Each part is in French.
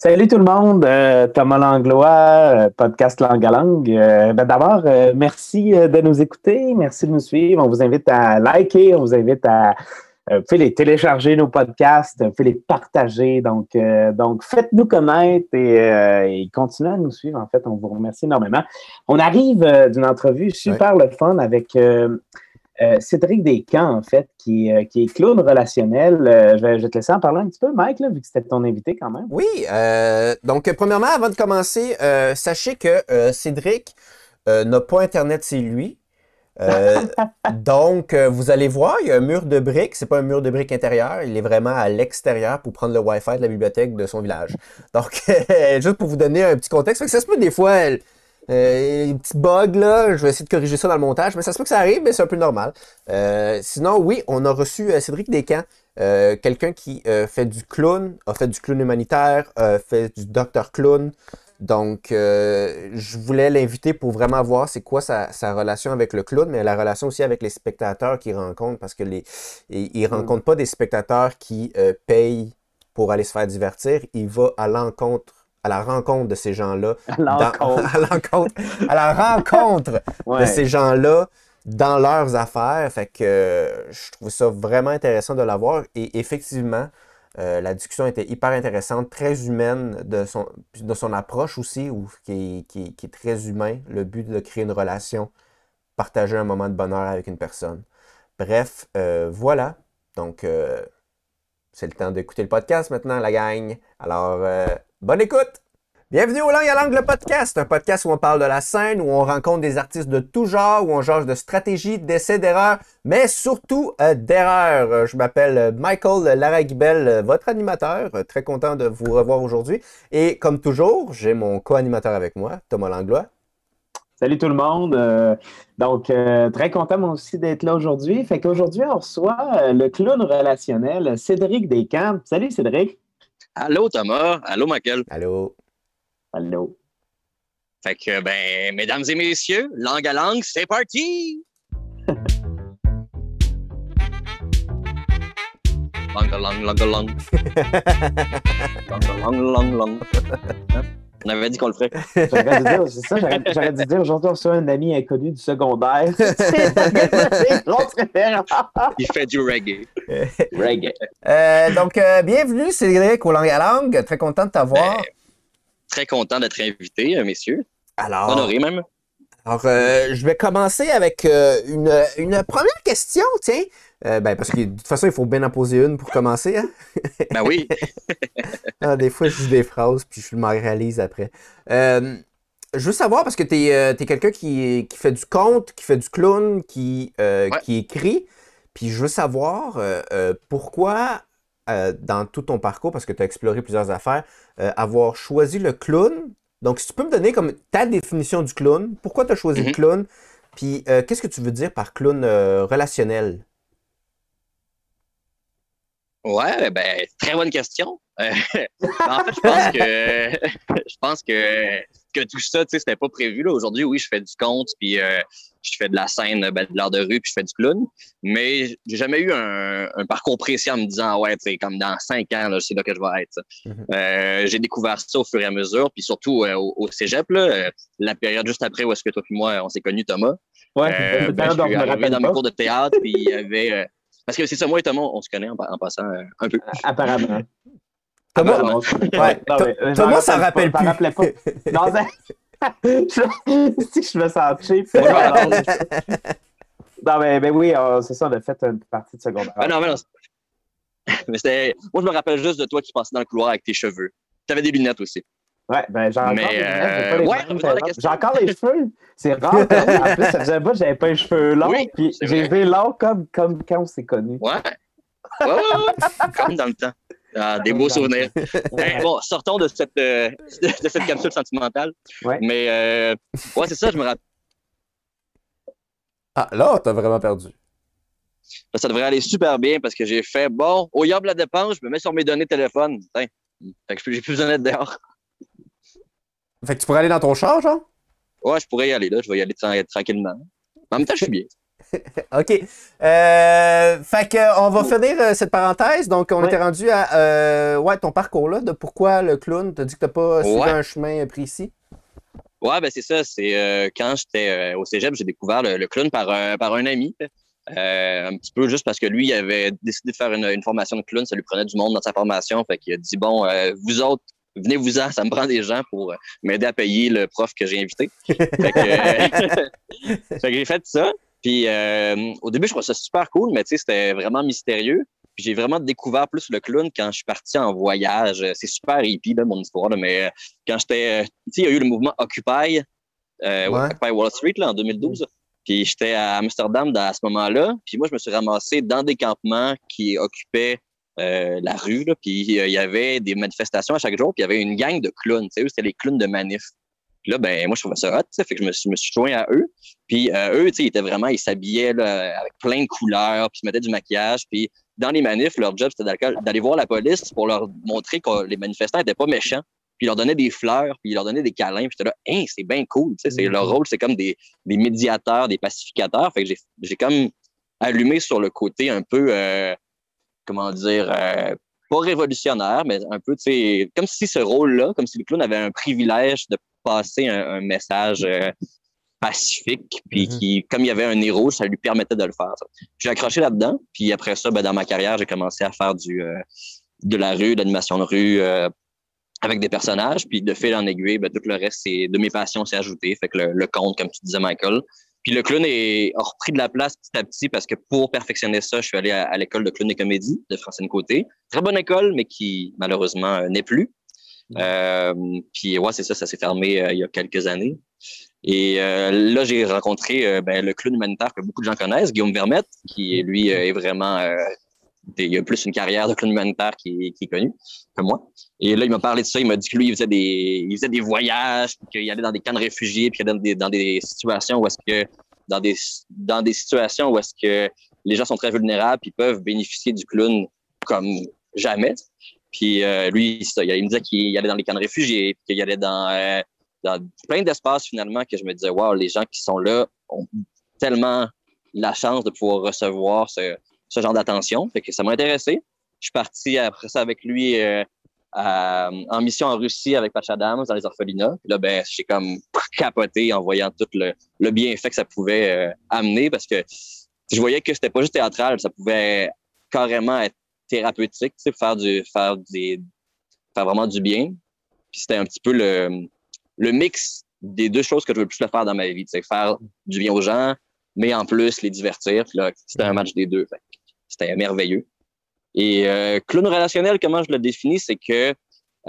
Salut tout le monde, euh, Thomas Langlois, euh, podcast Langue à Langue. Euh, ben D'abord, merci de nous écouter, merci de nous suivre. On vous invite à liker, on vous invite à les télécharger nos podcasts, fait les partager. Donc, donc faites-nous connaître et, et, continuez à nous suivre. En fait, on vous remercie énormément. On arrive d'une entrevue super le fun avec euh, Cédric Descamps, en fait, qui, euh, qui est clown relationnel. Euh, je, vais, te laisser en parler un petit peu, Mike, vu que c'était ton invité quand même. Oui. donc, premièrement, avant de commencer, sachez que Cédric n'a pas Internet c'est lui. donc, vous allez voir, il y a un mur de briques. C'est pas un mur de briques intérieur, il est vraiment à l'extérieur pour prendre le Wi-Fi de la bibliothèque de son village. Donc, juste pour vous donner un petit contexte, ça se peut des fois, euh, petit bug là, je vais essayer de corriger ça dans le montage, mais ça se peut que ça arrive, mais c'est un peu normal. Euh, sinon, oui, on a reçu euh, Cédric Descamps, euh, quelqu'un qui fait du clown, a fait du clown humanitaire, fait du docteur clown. Donc, je voulais l'inviter pour vraiment voir c'est quoi sa, relation avec le clown, mais la relation aussi avec les spectateurs qu'il rencontre, parce que les, il, il rencontre pas des spectateurs qui payent pour aller se faire divertir. Il va à l'encontre à la rencontre de ces gens-là. À, la rencontre de ces gens-là dans leurs affaires. Fait que euh, je trouve ça vraiment intéressant de l'avoir. Et effectivement, euh, la discussion était hyper intéressante, très humaine de son, de son approche aussi, où, qui, est très humain. Le but de créer une relation, partager un moment de bonheur avec une personne. Bref, euh, voilà. Donc, c'est le temps d'écouter le podcast maintenant, la gang. Alors, Bonne écoute! Bienvenue au Langue à Langue, le podcast, un podcast où on parle de la scène, où on rencontre des artistes de tout genre, où on change de stratégie, d'essais, d'erreurs, mais surtout euh, d'erreurs. Je m'appelle Michael Laraguibel, votre animateur. Très content de vous revoir aujourd'hui. Et comme toujours, j'ai mon co-animateur avec moi, Thomas Langlois. Salut tout le monde. Euh, donc, euh, très content moi aussi d'être là aujourd'hui. Fait qu'aujourd'hui, on reçoit le clown relationnel Cédric Descamps. Salut Cédric. Allô, Thomas. Allô, Michael. Allô? Allô. Fait que, ben, mesdames et messieurs, langue à langue, c'est parti! langue à langue, langue à langue. langue à langue, langue, langue. On avait dit qu'on le ferait. J'aurais dû dire, c'est ça, j'aurais dû dire, aujourd'hui, on reçoit un ami inconnu du secondaire. c'est l'autre Il fait du reggae. Reggae. Euh, donc, euh, bienvenue, Cédric, au Langue à Langue. Très content de t'avoir. Ben, très content d'être invité, euh, messieurs. Alors. Honoré même. Alors, je vais commencer avec une, une, première question, tiens. ben, parce que de toute façon, il faut bien en poser une pour commencer. Hein? ben oui. ah, des fois, je dis des phrases, puis je m'en réalise après. Euh, je veux savoir, parce que tu es, euh, quelqu'un qui, qui, fait du conte, qui fait du clown, qui, euh, qui écrit. Puis je veux savoir pourquoi, dans tout ton parcours, parce que tu as exploré plusieurs affaires, avoir choisi le clown? Donc, si tu peux me donner comme ta définition du clown, pourquoi tu as choisi le mm-hmm. clown? Puis, qu'est-ce que tu veux dire par clown relationnel? Ouais, ben, très bonne question. Euh, en fait, je pense que je pense que, que tout ça, tu sais, c'était pas prévu. Là. Aujourd'hui, oui, je fais du conte, puis euh, je fais de la scène, ben, de l'art de rue, puis je fais du clown. Mais j'ai jamais eu un, un, parcours précis en me disant ouais, tu sais, comme dans cinq ans, là, c'est là que je vais être. Mm-hmm. euh, j'ai découvert ça au fur et à mesure, puis surtout euh, au, cégep, là, la période juste après où est-ce que toi et moi, on s'est connus, Thomas. Ouais, euh, ben, je suis arrivé dans mes cours de théâtre, puis il y avait parce que c'est ça, moi et Thomas, on se connaît en, passant euh, un peu. Apparemment. Thomas, ouais, euh, Thomas, ça rappelle plus. rappelait pas. Non, si je me sens cheap. non, mais, mais oui, c'est ça, on a fait une partie de secondaire. Ah, non, mais non. Mais c'était. Moi, je me rappelle juste de toi qui passais dans le couloir avec tes cheveux. Tu avais des lunettes aussi. Ouais, ben j'ai encore les euh... ouais, J'ai encore les cheveux. C'est rare. en plus, ça faisait pas j'avais pas les cheveux longs. Oui, puis j'ai les longs comme, comme quand on s'est connus. Ouais. ouais. comme dans le temps. Ah, des beaux souvenirs. bon, sortons de cette, euh, de, cette capsule sentimentale. Ouais. Mais euh, ouais, c'est ça, je me rappelle. Ah, là, t'as vraiment perdu. ça devrait aller super bien parce que j'ai fait bon, au yab la dépense, je me mets sur mes données téléphone. Fait que j'ai plus besoin d'être dehors. Fait que tu pourrais aller dans ton char, genre? Ouais, je pourrais y aller là. Je vais y aller tranquillement. En même temps, je suis bien. OK. Euh, fait que, on va finir euh, cette parenthèse. Donc, on Ouais. était rendu à euh, ouais, ton parcours là, de pourquoi le clown. Tu as dit que tu n'as pas suivi Ouais. un chemin précis. Ouais, ben c'est ça. C'est euh, quand j'étais euh, au cégep, j'ai découvert le, le clown par, un- par un ami. Euh, un petit peu juste parce que lui, il avait décidé de faire une, une formation de clown. Ça lui prenait du monde dans sa formation. Fait qu'il a dit Bon, euh, vous autres, venez-vous-en, ça me prend des gens pour euh, m'aider à payer le prof que j'ai invité. fait que, euh, fait que j'ai fait ça. Puis euh, au début, je trouvais ça super cool, mais tu sais, c'était vraiment mystérieux. Puis j'ai vraiment découvert plus le clown quand je suis parti en voyage. C'est super hippie, là, mon histoire, là, mais euh, quand j'étais. euh, Tu sais, il y a eu le mouvement Occupy, euh, Ouais. Occupy Wall Street là, en 2012. Puis j'étais à Amsterdam à ce moment-là. Puis moi, je me suis ramassé dans des campements qui occupaient euh, la rue. Là. Puis euh, il y avait des manifestations à chaque jour. Puis il y avait une gang de clowns. Tu sais, c'était les clowns de manif. Puis là, ben, moi, je trouvais ça hot. Fait que je me, suis- me suis joint à eux. Puis euh, eux, ils étaient vraiment, ils s'habillaient là, avec plein de couleurs. Puis ils se mettaient du maquillage. Puis dans les manifs, leur job, c'était d'aller- voir la police pour leur montrer que les manifestants n'étaient pas méchants puis ils leur donnaient des fleurs, puis ils leur donnaient des câlins, puis j'étais là, hein, c'est bien cool, tu sais, c'est Mhm. leur rôle, c'est comme des, des médiateurs, des pacificateurs, fait que j'ai, j'ai comme allumé sur le côté un peu, euh, comment dire, euh, pas révolutionnaire, mais un peu, tu sais, comme si ce rôle-là, comme si le clown avait un privilège de passer un, un message euh, pacifique, puis Mhm. qui, comme il y avait un héros, ça lui permettait de le faire. J'ai accroché là-dedans, puis après ça, ben, dans ma carrière, j'ai commencé à faire du euh, de la rue, de l'animation de rue, euh, avec des personnages, puis de fil en aiguille, ben, tout le reste c'est de mes passions s'est ajouté. Fait que le, le conte, comme tu disais, Michael. Puis le clown est, a repris de la place petit à petit parce que pour perfectionner ça, je suis allé à, à l'école de clown et comédie de Francine Côté. Très bonne école, mais qui malheureusement euh, n'est plus. Euh, puis ouais, c'est ça, ça s'est fermé il y a quelques années. Et euh, là, j'ai rencontré euh, ben, le clown humanitaire que beaucoup de gens connaissent, Guillaume Vermette, qui lui euh, est vraiment il a plus une carrière de clown humanitaire qui, est connue que moi. Et là, il m'a parlé de ça. Il m'a dit que lui, il faisait des, il faisait des voyages, qu'il allait dans des camps de réfugiés, puis qu'il allait dans des, dans des situations où est-ce que, dans des, dans des situations où est-ce que les gens sont très vulnérables, puis peuvent bénéficier du clown comme jamais. Puis lui, il me disait qu'il allait dans les camps de réfugiés, qu'il allait dans, dans plein d'espaces finalement que je me disais, wow, les gens qui sont là ont tellement la chance de pouvoir recevoir ce, ce genre d'attention. Fait ça m'a intéressé. Je suis parti après ça avec lui euh, à- en mission en Russie avec Patch Adams dans les orphelinats. Puis là, ben, j'ai comme capoté en voyant tout le, le bienfait que ça pouvait euh, amener parce que je voyais que c'était pas juste théâtral, ça pouvait carrément être thérapeutique, faire du, faire des, faire vraiment du bien. Puis c'était un petit peu le, le mix des deux choses que je veux le plus faire dans ma vie, sais, faire du bien aux gens, mais en plus les divertir. Là, c'était un match des deux. C'était merveilleux. Et euh, clown relationnel, comment je le définis, c'est que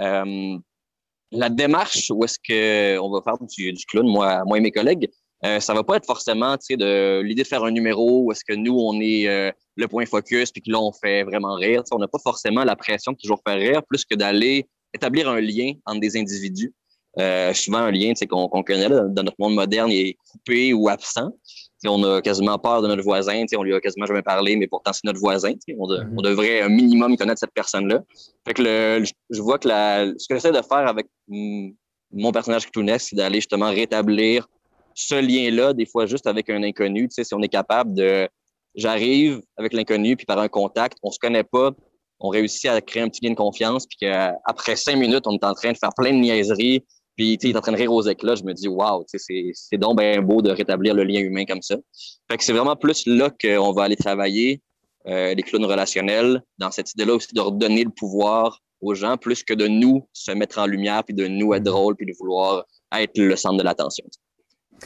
euh, la démarche où est-ce que on va faire du, clown, moi, moi et mes collègues, euh, ça va pas être forcément, de l'idée de faire un numéro où est-ce que nous on est euh, le point focus puis que là on fait vraiment rire. On n'a pas forcément la pression de toujours faire rire, plus que d'aller établir un lien entre des individus. Euh, souvent un lien, qu'on connaît là, dans notre monde moderne, il est coupé ou absent. On a quasiment peur de notre voisin, on lui a quasiment jamais parlé, mais pourtant c'est notre voisin. On, de- Mhm. on devrait un minimum connaître cette personne-là. Fait que le, je vois que la, ce que j'essaie de faire avec mon personnage clownesque, c'est d'aller justement rétablir ce lien-là, des fois juste avec un inconnu. Si on est capable de, j'arrive avec l'inconnu, puis par un contact, on se connaît pas, on réussit à créer un petit lien de confiance, puis qu'après cinq minutes, on est en train de faire plein de niaiseries, puis tu sais, il est en train de rire aux éclats, je me dis, waouh, tu sais, c'est, donc bien beau de rétablir le lien humain comme ça. Fait que c'est vraiment plus là qu'on va aller travailler euh, les clowns relationnels, dans cette idée-là aussi de redonner le pouvoir aux gens, plus que de nous se mettre en lumière, puis de nous être drôle, puis de vouloir être le centre de l'attention.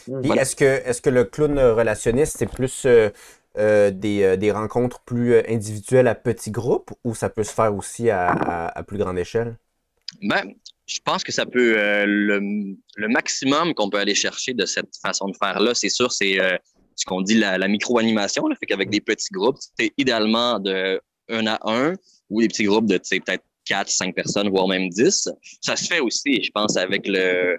Voilà. est-ce que, le clown relationniste, c'est plus euh, euh, des, euh, des rencontres plus individuelles à petits groupes ou ça peut se faire aussi à, à- à plus grande échelle? Ben, je pense que ça peut euh, le, maximum qu'on peut aller chercher de cette façon de faire là, c'est sûr, c'est euh, ce qu'on dit la, micro-animation, fait qu'avec des petits groupes, c'est idéalement de un à un ou des petits groupes de peut-être quatre, cinq personnes, voire même dix. Ça se fait aussi, je pense, avec le,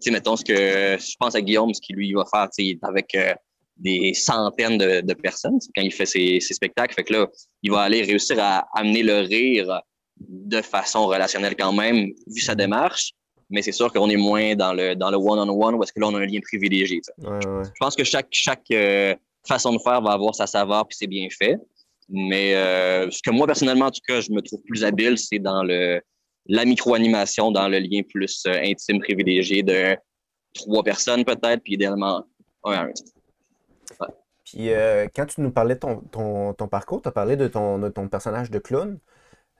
tu mettons ce que je pense à Guillaume, ce qu'il lui va faire, avec euh, des centaines de, de personnes quand il fait ses, ses spectacles. Fait que là, il va aller réussir à amener le rire de façon relationnelle quand même, vu sa démarche. Mais c'est sûr qu'on est moins dans le dans le one-on-one où est-ce que là, on a un lien privilégié. Ouais, ouais. Je pense que chaque, chaque, euh, façon de faire va avoir sa saveur puis c'est bien fait. Mais euh, ce que moi, personnellement, en tout cas, je me trouve plus habile, c'est dans le la micro-animation, dans le lien plus euh, intime, privilégié de trois personnes peut-être, puis idéalement un à un. Puis euh, quand tu nous parlais de ton, ton, ton parcours, tu as parlé de ton, de ton personnage de clown.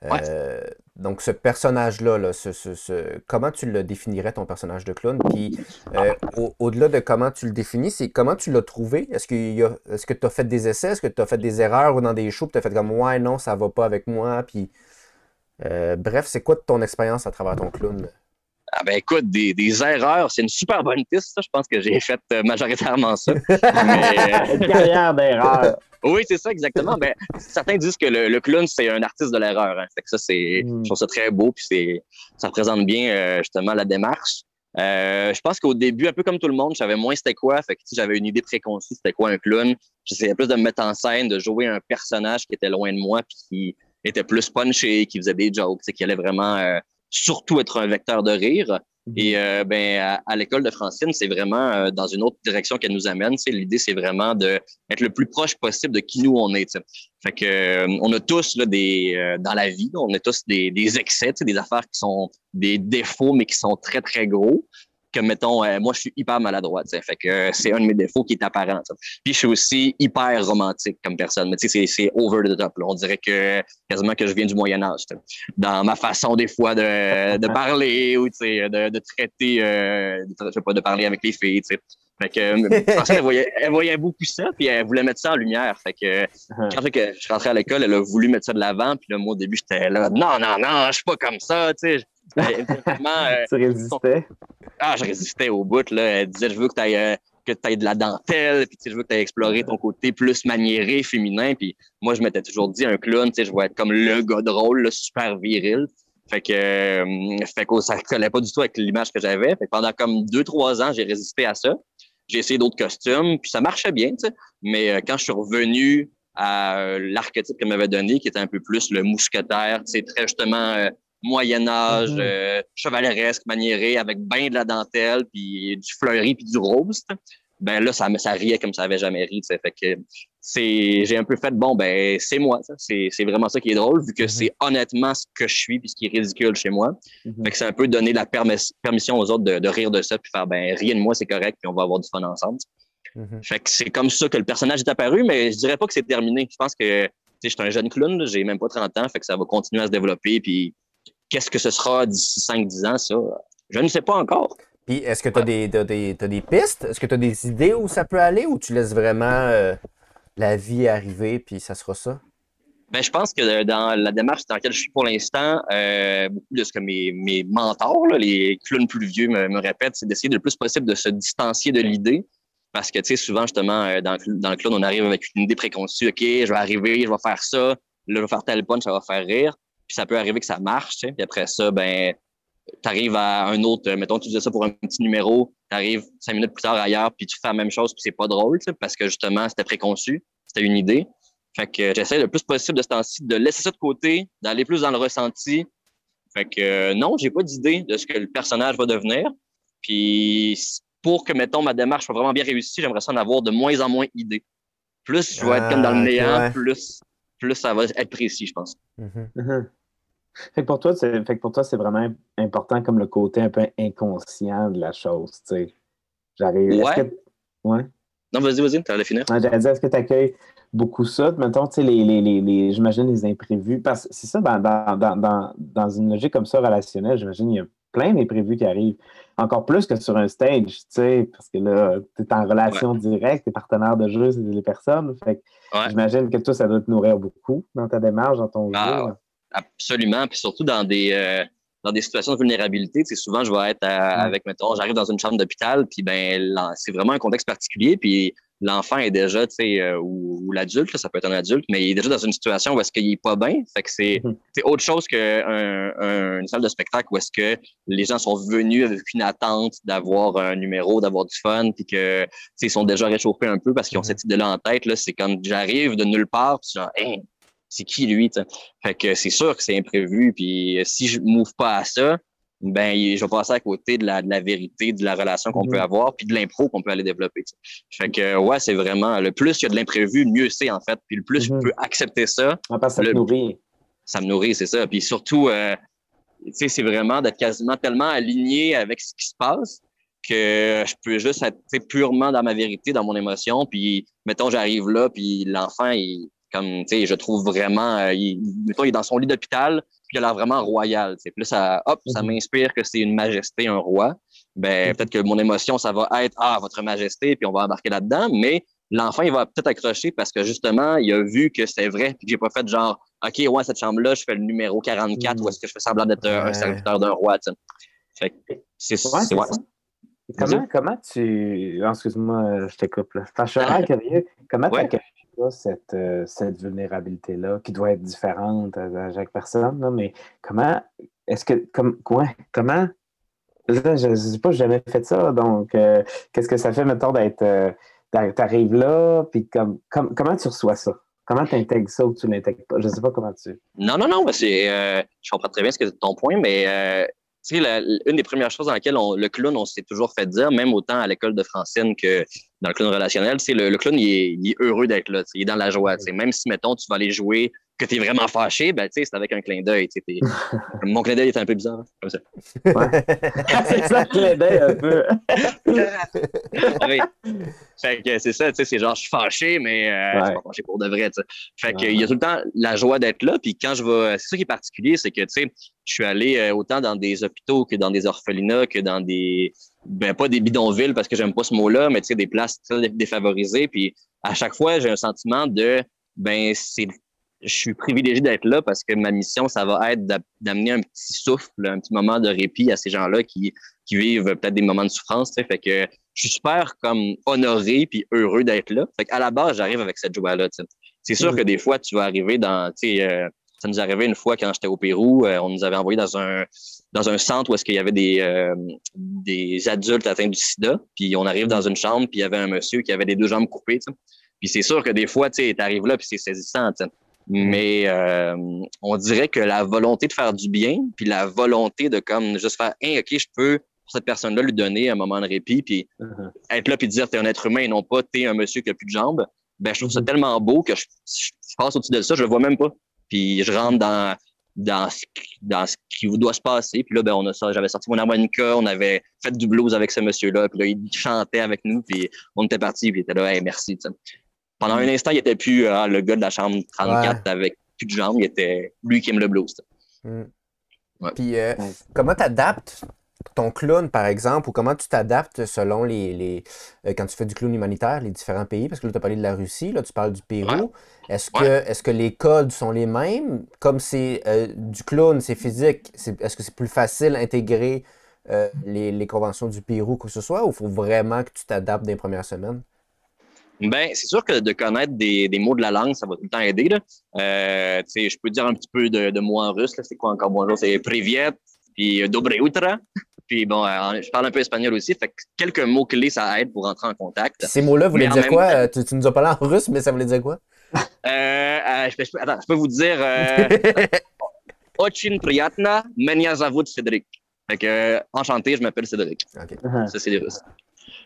Euh, donc, ce personnage-là, là, ce, ce, ce, comment tu le définirais, ton personnage de clown? Puis, euh, au-delà de comment tu le définis, c'est comment tu l'as trouvé? Est-ce que tu as fait des essais? Est-ce que tu as fait des erreurs ou dans des shows? Tu as fait comme, ouais, non, ça va pas avec moi. Puis, euh, bref, c'est quoi ton expérience à travers ton clown? Ah ben écoute, des, des erreurs, c'est une super bonne piste, ça. Je pense que j'ai fait euh, majoritairement ça. Mais, Une carrière d'erreur. Oui, c'est ça, exactement. Ben, certains disent que le, le clown, c'est un artiste de l'erreur. Hein. Fait que ça, c'est, Mm. je trouve ça très beau, puis c'est, ça représente bien euh, justement la démarche. Euh, je pense qu'au début, un peu comme tout le monde, je savais moins c'était quoi. Fait que sais, j'avais une idée préconçue, c'était quoi un clown. J'essayais plus de me mettre en scène, de jouer un personnage qui était loin de moi, puis qui était plus punché, qui faisait des jokes, qui allait vraiment euh, surtout être un vecteur de rire. Et euh, ben à, à l'école de Francine, c'est vraiment euh, dans une autre direction qu'elle nous amène. L'idée, c'est vraiment de être le plus proche possible de qui nous on est. Fait que euh, on a tous là, des euh, dans la vie, on a tous des, des excès, des affaires qui sont des défauts, mais qui sont très, très gros. Comme mettons, euh, moi, je suis hyper maladroit. tu sais. Fait que euh, c'est un de mes défauts qui est apparent. Puis je suis aussi hyper romantique comme personne. Mais tu sais, c'est- over the top. là. On dirait que quasiment que je viens du Moyen Âge. tu sais dans ma façon des fois de, de parler ou tu sais, de, de traiter, euh, de, je sais pas, de parler avec les filles. tu sais. Fait que je pense qu'elle voyait, elle voyait beaucoup ça, puis elle voulait mettre ça en lumière. Fait que quand fait que je suis rentré à l'école, elle a voulu mettre ça de l'avant, puis là, moi au début j'étais là, non, non, non, je suis pas comme ça, tu sais. Vraiment, euh, Tu résistais. Ah, je résistais au bout. Là. Elle disait, je veux que tu ailles, que tu de la dentelle, puis je veux que tu explorer ton côté plus maniéré, féminin. Puis moi, je m'étais toujours dit, un clown, je vais être comme le gars drôle, le super viril. Fait que, euh, fait que ça collait pas du tout avec l'image que j'avais. Pendant comme deux, trois ans, j'ai résisté à ça. J'ai essayé d'autres costumes, puis ça marchait bien. Mais euh, quand je suis revenu à euh, l'archétype qu'elle m'avait donné, qui était un peu plus le mousquetaire, c'est très justement euh, Moyen Âge, Mhm. euh, chevaleresque, maniéré, avec ben de la dentelle, puis du fleuri, puis du rose. Ben là, ça, ça riait comme ça avait jamais ri. Fait que c'est, j'ai un peu fait bon, ben c'est moi. C'est, vraiment ça qui est drôle, vu que Mhm. c'est honnêtement ce que je suis, puis ce qui est ridicule chez moi. Mhm. Fait que c'est un peu donner la permis- permission aux autres de, de rire de ça, puis faire ben rien de moi, c'est correct, puis on va avoir du fun ensemble. Fait que c'est comme ça que le personnage est apparu, mais je dirais pas que c'est terminé. Je pense que tu sais, je suis un jeune clown, j'ai même pas 30 ans, fait que ça va continuer à se développer. Puis qu'est-ce que ce sera d'ici 5-10 ans, ça? Je ne sais pas encore. Puis, est-ce que tu as, des, t'as des, pistes? Est-ce que tu as des idées où ça peut aller ou tu laisses vraiment euh, la vie arriver puis ça sera ça? Ben, je pense que dans la démarche dans laquelle je suis pour l'instant, euh, beaucoup de ce que mes, mes mentors, là, les clowns plus vieux, me, me répètent, c'est d'essayer le plus possible de se distancier de l'idée. Parce que, tu sais, souvent, justement, euh, dans, le- dans le clown, on arrive avec une idée préconçue. OK, je vais arriver, je vais faire ça. Là, je vais faire tel punch, ça va faire rire. Puis ça peut arriver que ça marche, tu sais. Puis après ça, ben, t'arrives à un autre, euh, mettons, tu faisais ça pour un petit numéro, t'arrives cinq minutes plus tard ailleurs, puis tu fais la même chose, puis c'est pas drôle, tu sais, parce que justement, c'était préconçu, c'était une idée. Fait que j'essaie le plus possible de ce temps-ci de laisser ça de côté, d'aller plus dans le ressenti. Fait que euh, non, j'ai pas d'idée de ce que le personnage va devenir. Puis pour que, mettons, ma démarche soit vraiment bien réussie, j'aimerais ça en avoir de moins en moins idée. Plus je vais être comme dans Ah, le ok, néant, ouais. plus, plus ça va être précis, je pense. Mhm. Mhm. Fait que pour toi, c'est fait que pour toi, c'est vraiment important comme le côté un peu inconscient de la chose, tu sais. J'arrive. Ouais. que- Ouais. Non, vas-y, vas-y, t'as le finir. Ouais, J'allais dire, est-ce que tu accueilles beaucoup ça? Mettons, tu sais, les, les, les, les- j'imagine les imprévus. Parce que c'est ça, dans, dans, dans, dans, une logique comme ça relationnelle, j'imagine il y a plein d'imprévus qui arrivent. Encore plus que sur un stage, tu sais, parce que là, tu es en relation directe, tes partenaires de jeu, c'est des personnes. Fait que Ouais. j'imagine que toi, ça doit te nourrir beaucoup dans ta démarche, dans ton Ah, jeu. Absolument. Puis surtout dans des euh, dans des situations de vulnérabilité, tu sais, souvent je vais être à- Mm. avec, mettons, j'arrive dans une chambre d'hôpital, puis ben c'est vraiment un contexte particulier, puis l'enfant est déjà, tu sais, euh, ou, ou l'adulte, ça peut être un adulte, mais il est déjà dans une situation où est-ce qu'il est pas bien. Fait que c'est Mhm. c'est autre chose qu'une un, une salle de spectacle où est-ce que les gens sont venus avec une attente d'avoir un numéro, d'avoir du fun, puis que ils sont déjà réchauffés un peu parce qu'ils ont Mhm. cette idée-là en tête. Là, c'est quand j'arrive de nulle part, puis genre, Hein, c'est qui lui? Fait que c'est sûr que c'est imprévu. Puis euh, si je m'ouvre pas à ça, ben je vais passer à côté de la, de la vérité, de la relation qu'on Mhm. peut avoir, puis de l'impro qu'on peut aller développer. Fait que ouais, c'est vraiment le plus il y a de l'imprévu, mieux c'est en fait. Puis le plus Mhm. je peux accepter ça, à te Le- nourrir. ça me nourrit, c'est ça. Puis surtout, euh, tu sais, c'est vraiment d'être quasiment tellement aligné avec ce qui se passe que je peux juste être purement dans ma vérité, dans mon émotion. Puis, mettons, j'arrive là, puis l'enfant, il, comme, tu sais, je trouve vraiment, euh, il, mettons, il est dans son lit d'hôpital, puis il a l'air vraiment royal. Puis là, ça, hop, ça Mhm. m'inspire que c'est une majesté, un roi. Ben, Mhm. peut-être que mon émotion, ça va être, ah, votre majesté, puis on va embarquer là-dedans. Mais l'enfant, il va peut-être accrocher parce que justement, il a vu que c'était vrai, puis que j'ai pas fait genre, OK, ouais, cette chambre-là, je fais le numéro 44 Mm. ou est-ce que je fais semblant d'être un serviteur d'un roi, tu sais. Fait que c'est Ouais, c'est- c'est. Comment, comment tu. ah, Excuse-moi, je te coupe. Là. Je suis vraiment curieux. Comment tu as cette, euh, cette vulnérabilité-là, qui doit être différente à, chaque personne, là, mais comment. Est-ce que. Comme, quoi, comment. Je ne sais pas, j'ai jamais fait ça. Donc, euh, qu'est-ce que ça fait, mettons, d'être. Euh, T'arrives là, puis comme, comme, comment tu reçois ça? Comment tu intègres ça ou tu l'intègres pas? Je ne sais pas comment tu. Non, non, non, c'est, euh, je comprends très bien ce que ton point, mais tu sais, une des premières choses dans laquelle le clown, on s'est toujours fait dire, même autant à l'école de Francine que dans le clown relationnel, c'est le, le clown, il est, heureux d'être là, il est dans la joie. Même si, mettons, tu vas aller jouer, que tu es vraiment fâché, ben, tu sais, c'est avec un clin d'œil. Mon clin d'œil est un peu bizarre, hein, comme ça. c'est ça, le clin d'œil un peu. oui. Fait que c'est ça, tu sais, c'est genre, je suis fâché, mais euh, je suis pas fâché pour de vrai, tu sais. Fait que, Ouais. il y a tout le temps la joie d'être là, puis quand je vais, c'est ça qui est particulier, c'est que, tu sais, je suis allé euh, autant dans des hôpitaux que dans des orphelinats, que dans des, ben, pas des bidonvilles, parce que j'aime pas ce mot-là, mais tu sais, des places très défavorisées, puis à chaque fois, j'ai un sentiment de, ben, c'est, je suis privilégié d'être là parce que ma mission, ça va être d'a- d'amener un petit souffle, un petit moment de répit à ces gens-là qui, qui vivent peut-être des moments de souffrance. Fait que, je suis super comme honoré puis heureux d'être là. Fait qu'à la base, j'arrive avec cette joie-là. C'est sûr que des fois, tu vas arriver dans, euh, ça nous arrivé une fois quand j'étais au Pérou, euh, on nous avait envoyé dans un dans un centre où est-ce qu'il y avait des euh, des adultes atteints du SIDA, puis on arrive dans une chambre puis il y avait un monsieur qui avait les deux jambes coupées. Puis c'est sûr que des fois, tu sais, t'arrives là puis c'est saisissant. Mais euh, on dirait que la volonté de faire du bien, puis la volonté de comme juste faire, hey, ok, je peux pour cette personne-là lui donner un moment de répit, puis Mhm. être là puis dire t'es un être humain et non pas t'es un monsieur qui a plus de jambes, ben je trouve ça Mhm. tellement beau que je, je passe au-dessus de ça, je le vois même pas. Puis je rentre dans dans ce, qui- dans ce qui doit se passer. Puis là, ben, on a ça, j'avais sorti mon harmonica, on avait fait du blues avec ce monsieur-là, puis là, il chantait avec nous, puis on était parti, puis il était là, hey, merci. Pendant un instant, il était plus ah, le gars de la chambre 34 avec plus de jambes, il était lui qui aime le blues. Mm. Ouais. Puis, euh, comment tu adaptes ton clown, par exemple, ou comment tu t'adaptes selon les. les euh, quand tu fais du clown humanitaire, les différents pays? Parce que là, tu as parlé de la Russie, là, tu parles du Pérou. Est-ce que, Ouais. est-ce que les codes sont les mêmes? Comme c'est euh, du clown, c'est physique, est-ce que c'est plus facile d'intégrer euh, les, les conventions du Pérou, quoi que ce soit, ou il faut vraiment que tu t'adaptes dans les premières semaines? Ben, c'est sûr que de connaître des, des, mots de la langue, ça va tout le temps aider. Euh, je peux dire un petit peu de, de mots en russe. C'est quoi encore? Bonjour? C'est priviet, puis dobre utra. Puis bon, euh, je parle un peu espagnol aussi. Fait que quelques mots-clés, ça aide pour entrer en contact. Ces mots-là voulaient dire quoi? Euh, tu, tu, nous as parlé en russe, mais ça voulait dire quoi? Euh, je, attends, je peux vous dire... Ochin Priyatna, Menya Cédric. Fait que, enchanté, je m'appelle Cédric. Okay. Ça, c'est les Russes.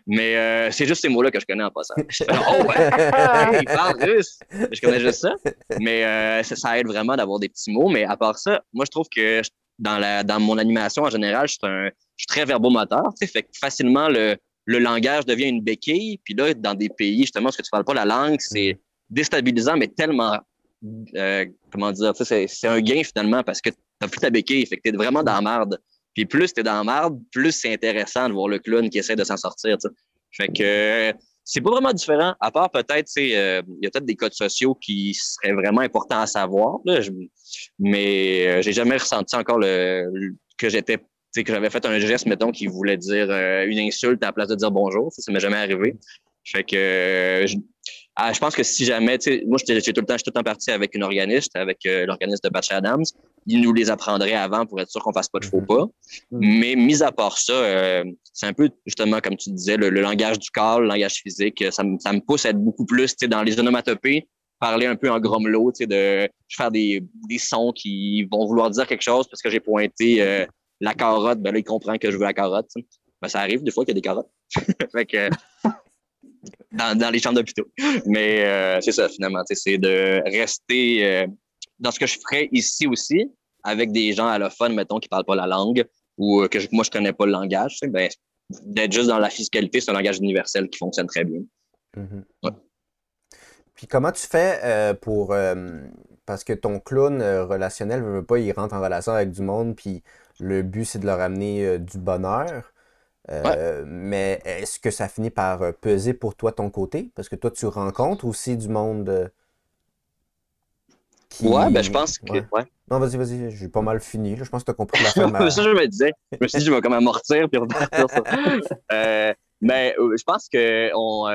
Mais euh, c'est juste ces mots-là que je connais en passant. Oh, ouais, il parle russe. Je connais juste ça. Mais euh, ça, ça aide vraiment d'avoir des petits mots. Mais à part ça, moi, je trouve que je- dans, la, dans mon animation en général, je suis, un, je suis très verbomoteur. Tu sais, fait que facilement, le, le langage devient une béquille. Puis là, dans des pays, justement, parce que tu parles pas la langue, c'est déstabilisant, mais tellement, euh, comment dire, c'est un gain finalement parce que t'as plus ta béquille. Fait que t'es vraiment dans la marde. Puis plus t'es dans la marde, plus c'est intéressant de voir le clown qui essaie de s'en sortir. tu sais. Fait que c'est pas vraiment différent, à part peut-être, euh, il y a peut-être des codes sociaux qui seraient vraiment importants à savoir. Là, je- mais euh, j'ai jamais ressenti encore le, que j'étais, que j'avais fait un geste, mettons, qui voulait dire euh, une insulte à la place de dire bonjour. Ça, m'est jamais arrivé. Fait que ah, je pense que si jamais, tu sais, moi, j'étais j'étais tout le temps, je suis tout le temps parti avec une organiste, avec euh, l'organisme de Patch Adams. Il nous les apprendrait avant pour être sûr qu'on fasse pas de faux pas. Mhm. Mais mis à part ça, euh, c'est un peu justement comme tu disais, le, le langage du corps, le langage physique, ça, me- ça me pousse à être beaucoup plus tu sais, dans les onomatopées, parler un peu en grommelot, tu sais, de faire des, des sons qui vont vouloir dire quelque chose parce que j'ai pointé euh, la carotte, ben là, il comprend que je veux la carotte. Ben, ça arrive des fois qu'il y a des carottes. fait que, dans, dans les chambres d'hôpitaux. Mais euh, c'est ça, finalement. C'est de rester euh, dans ce que je ferais ici aussi, avec des gens allophones, mettons, qui parlent pas la langue ou euh, que moi, je connais pas le langage. Ben, d'être juste dans la fiscalité, c'est un langage universel qui fonctionne très bien. Mm-hmm. ouais. Puis comment tu fais pour... parce que ton clown relationnel ne veut pas, il rentre en relation avec du monde, puis le but, c'est de leur amener du bonheur. Euh, mais est-ce que ça finit par euh, peser pour toi ton côté? Parce que toi, tu rencontres aussi du monde euh, qui... Ouais, ben je pense que... Ouais. Non, vas-y, vas-y, j'ai pas mal fini. Je pense que tu as compris la fin. Ma... ça, je me disais. Je me suis dit, je vais comme amortir puis repartir ça. mais je pense que on,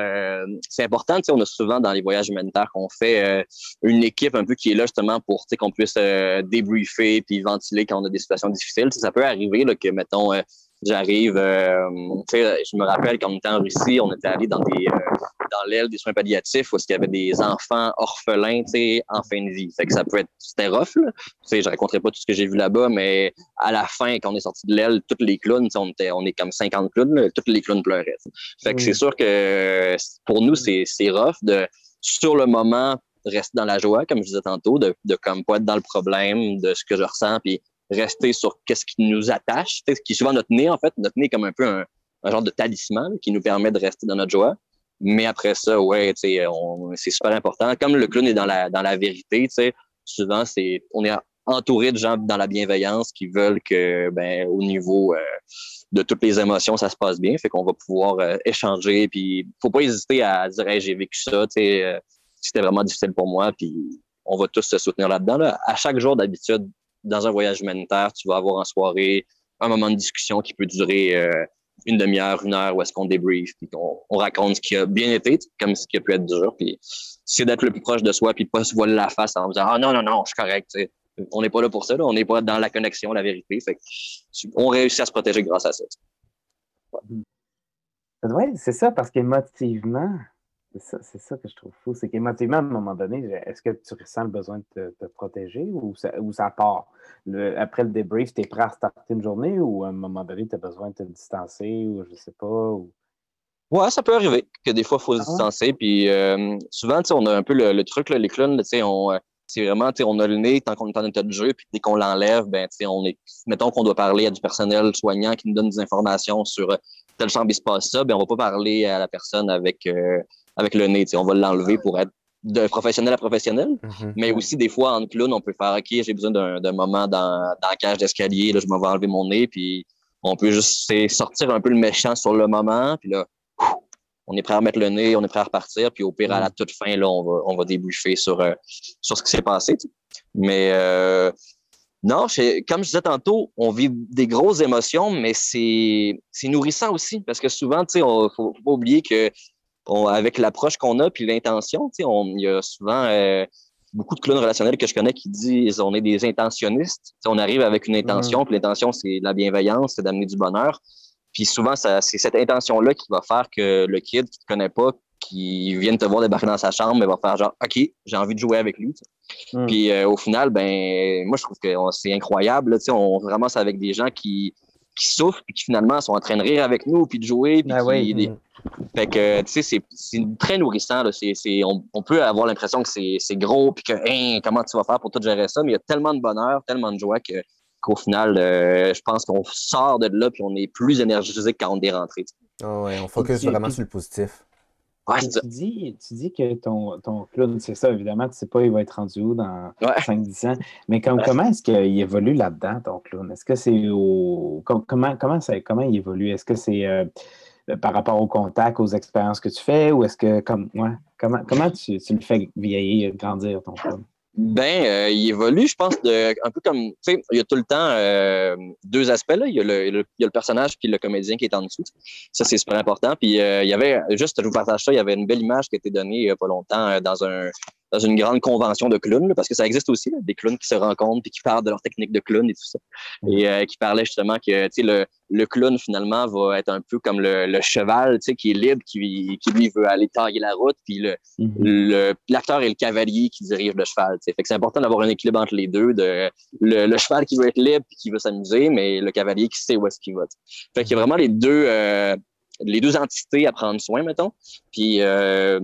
c'est important, on a souvent dans les voyages humanitaires qu'on fait une équipe un peu qui est là justement pour qu'on puisse débriefer puis ventiler quand on a des situations difficiles. ça peut arriver là, que, mettons, J'arrive, euh, je me rappelle quand on était en Russie, on était allé dans des euh, dans l'aile des soins palliatifs où il y avait des enfants orphelins, en fin de vie. Fait que ça peut être, c'était rough, là. sais, je raconterai pas tout ce que j'ai vu là-bas, mais à la fin, quand on est sorti de l'aile, toutes les clowns, on était, on est comme 50 clowns, toutes les clowns pleuraient. Fait que c'est sûr que pour nous, c'est, c'est rough de, sur le moment, rester dans la joie, comme je disais tantôt, de, de comme pas être dans le problème de ce que je ressens, puis rester sur qu'est-ce qui nous attache, ce qui est souvent notre nez, en fait. Notre nez est comme un peu un, genre de talisman qui nous permet de rester dans notre joie. Mais après ça, ouais, c'est super important. Comme le clown est dans la, dans la vérité, souvent, c'est on est entouré de gens dans la bienveillance qui veulent que, ben, au niveau euh, de toutes les émotions, ça se passe bien. Fait qu'on va pouvoir euh, échanger. Puis, faut pas hésiter à dire, j'ai vécu ça, euh, c'était vraiment difficile pour moi. Puis, on va tous se soutenir là-dedans. Là. À chaque jour, d'habitude, dans un voyage humanitaire, tu vas avoir en soirée un moment de discussion qui peut durer euh, une demi-heure, une heure, où est-ce qu'on débrief, puis qu'on on raconte ce qui a bien été, comme ce qui a pu être dur, puis c'est d'être le plus proche de soi, puis pas se voiler la face en disant « Ah non, non, non, je suis correct. » On n'est pas là pour ça, on n'est pas dans la connexion, la vérité. Fait on réussit à se protéger grâce à ça. Ouais. C'est ça, parce qu'émotivement, c'est ça, que je trouve fou. C'est qu'émotivement, à un moment donné, est-ce que tu ressens le besoin de te, protéger ou ça, ou ça part? après le débrief, tu es prêt à starter une journée ou à un moment donné, tu as besoin de te distancer ou je sais pas? Ou... Ouais, ça peut arriver que des fois, il faut se ah distancer. Puis euh, souvent, on a un peu le, truc, là, les clowns, on, euh, c'est vraiment, on a le nez tant qu'on est en état de jeu, puis dès qu'on l'enlève, ben, on est, mettons qu'on doit parler à du personnel soignant qui nous donne des informations sur euh, telle chambre il se passe ça, ben, on va pas parler à la personne avec avec le nez. On va l'enlever pour être de professionnel à professionnel. Mm-hmm. Mais aussi, des fois, en clown, on peut faire OK, j'ai besoin d'un moment dans, dans la cage d'escalier, là, je m'en vais enlever mon nez, puis on peut juste sortir un peu le méchant sur le moment, puis là, on est prêt à mettre le nez, on est prêt à repartir, puis au pire, à la mm. toute fin, là, on va, on va sur, euh, sur ce qui s'est passé. Mais euh, non, comme je disais tantôt, on vit des grosses émotions, mais c'est nourrissant aussi, parce que souvent, tu sais, faut, faut pas oublier que avec l'approche qu'on a puis l'intention, il y a souvent euh, beaucoup de clowns relationnels que je connais qui disent on est des intentionnistes. on arrive avec une intention, puis l'intention, c'est la bienveillance, c'est d'amener du bonheur. Puis souvent, c'est cette intention-là qui va faire que le kid qui te connaît pas, qui vient te voir débarquer dans sa chambre, mais va faire genre OK, j'ai envie de jouer avec lui. Mm. Puis euh, au final, ben moi je trouve que c'est incroyable. on ramasse avec des gens qui, qui souffrent puis qui finalement sont en train de rire avec nous puis de jouer. Puis ben mm. Fait que, tu sais, c'est très nourrissant. Là. on, peut avoir l'impression que c'est gros, puis que, hein, comment tu vas faire pour tout gérer ça, mais il y a tellement de bonheur, tellement de joie qu'au final, euh, je pense qu'on sort de là, puis on est plus énergisé que quand on est rentré. Oh ouais, on focus vraiment sur le positif. Tu, dis, tu dis que ton, ton clown, c'est ça, évidemment, tu sais pas il va être rendu où dans 5-10 ans. Mais comment est-ce qu'il évolue là-dedans, ton clown? Est-ce que c'est au. Comment, comment, ça, comment il évolue? Est-ce que c'est. Euh, euh, par rapport au contact, aux expériences que tu fais, ou est-ce que, comme, ouais, comment, comment tu, le fais vieillir, grandir ton film? Ben, euh, il évolue, je pense, de, un peu comme, tu sais, il y a tout le temps euh, deux aspects, là. Il y, a le, il y a le personnage puis le comédien qui est en dessous. Ça, c'est super important. Puis il y avait, juste, je vous partage ça, il y avait une belle image qui a été donnée il n'y a pas longtemps dans un, dans une grande convention de clowns, parce que ça existe aussi, des clowns qui se rencontrent et qui parlent de leur technique de clown et tout ça. Et euh, qui parlaient justement que le, le clown, finalement, va être un peu comme le, le cheval qui est libre, qui, qui lui veut aller tailler la route, puis le, l'acteur et le cavalier qui dirige le cheval. Fait que c'est important d'avoir un équilibre entre les deux, de le, cheval qui veut être libre et qui veut s'amuser, mais le cavalier qui sait où est-ce qu'il va. Fait qu'il y a vraiment les deux, euh, les deux entités à prendre soin, mettons. Puis euh,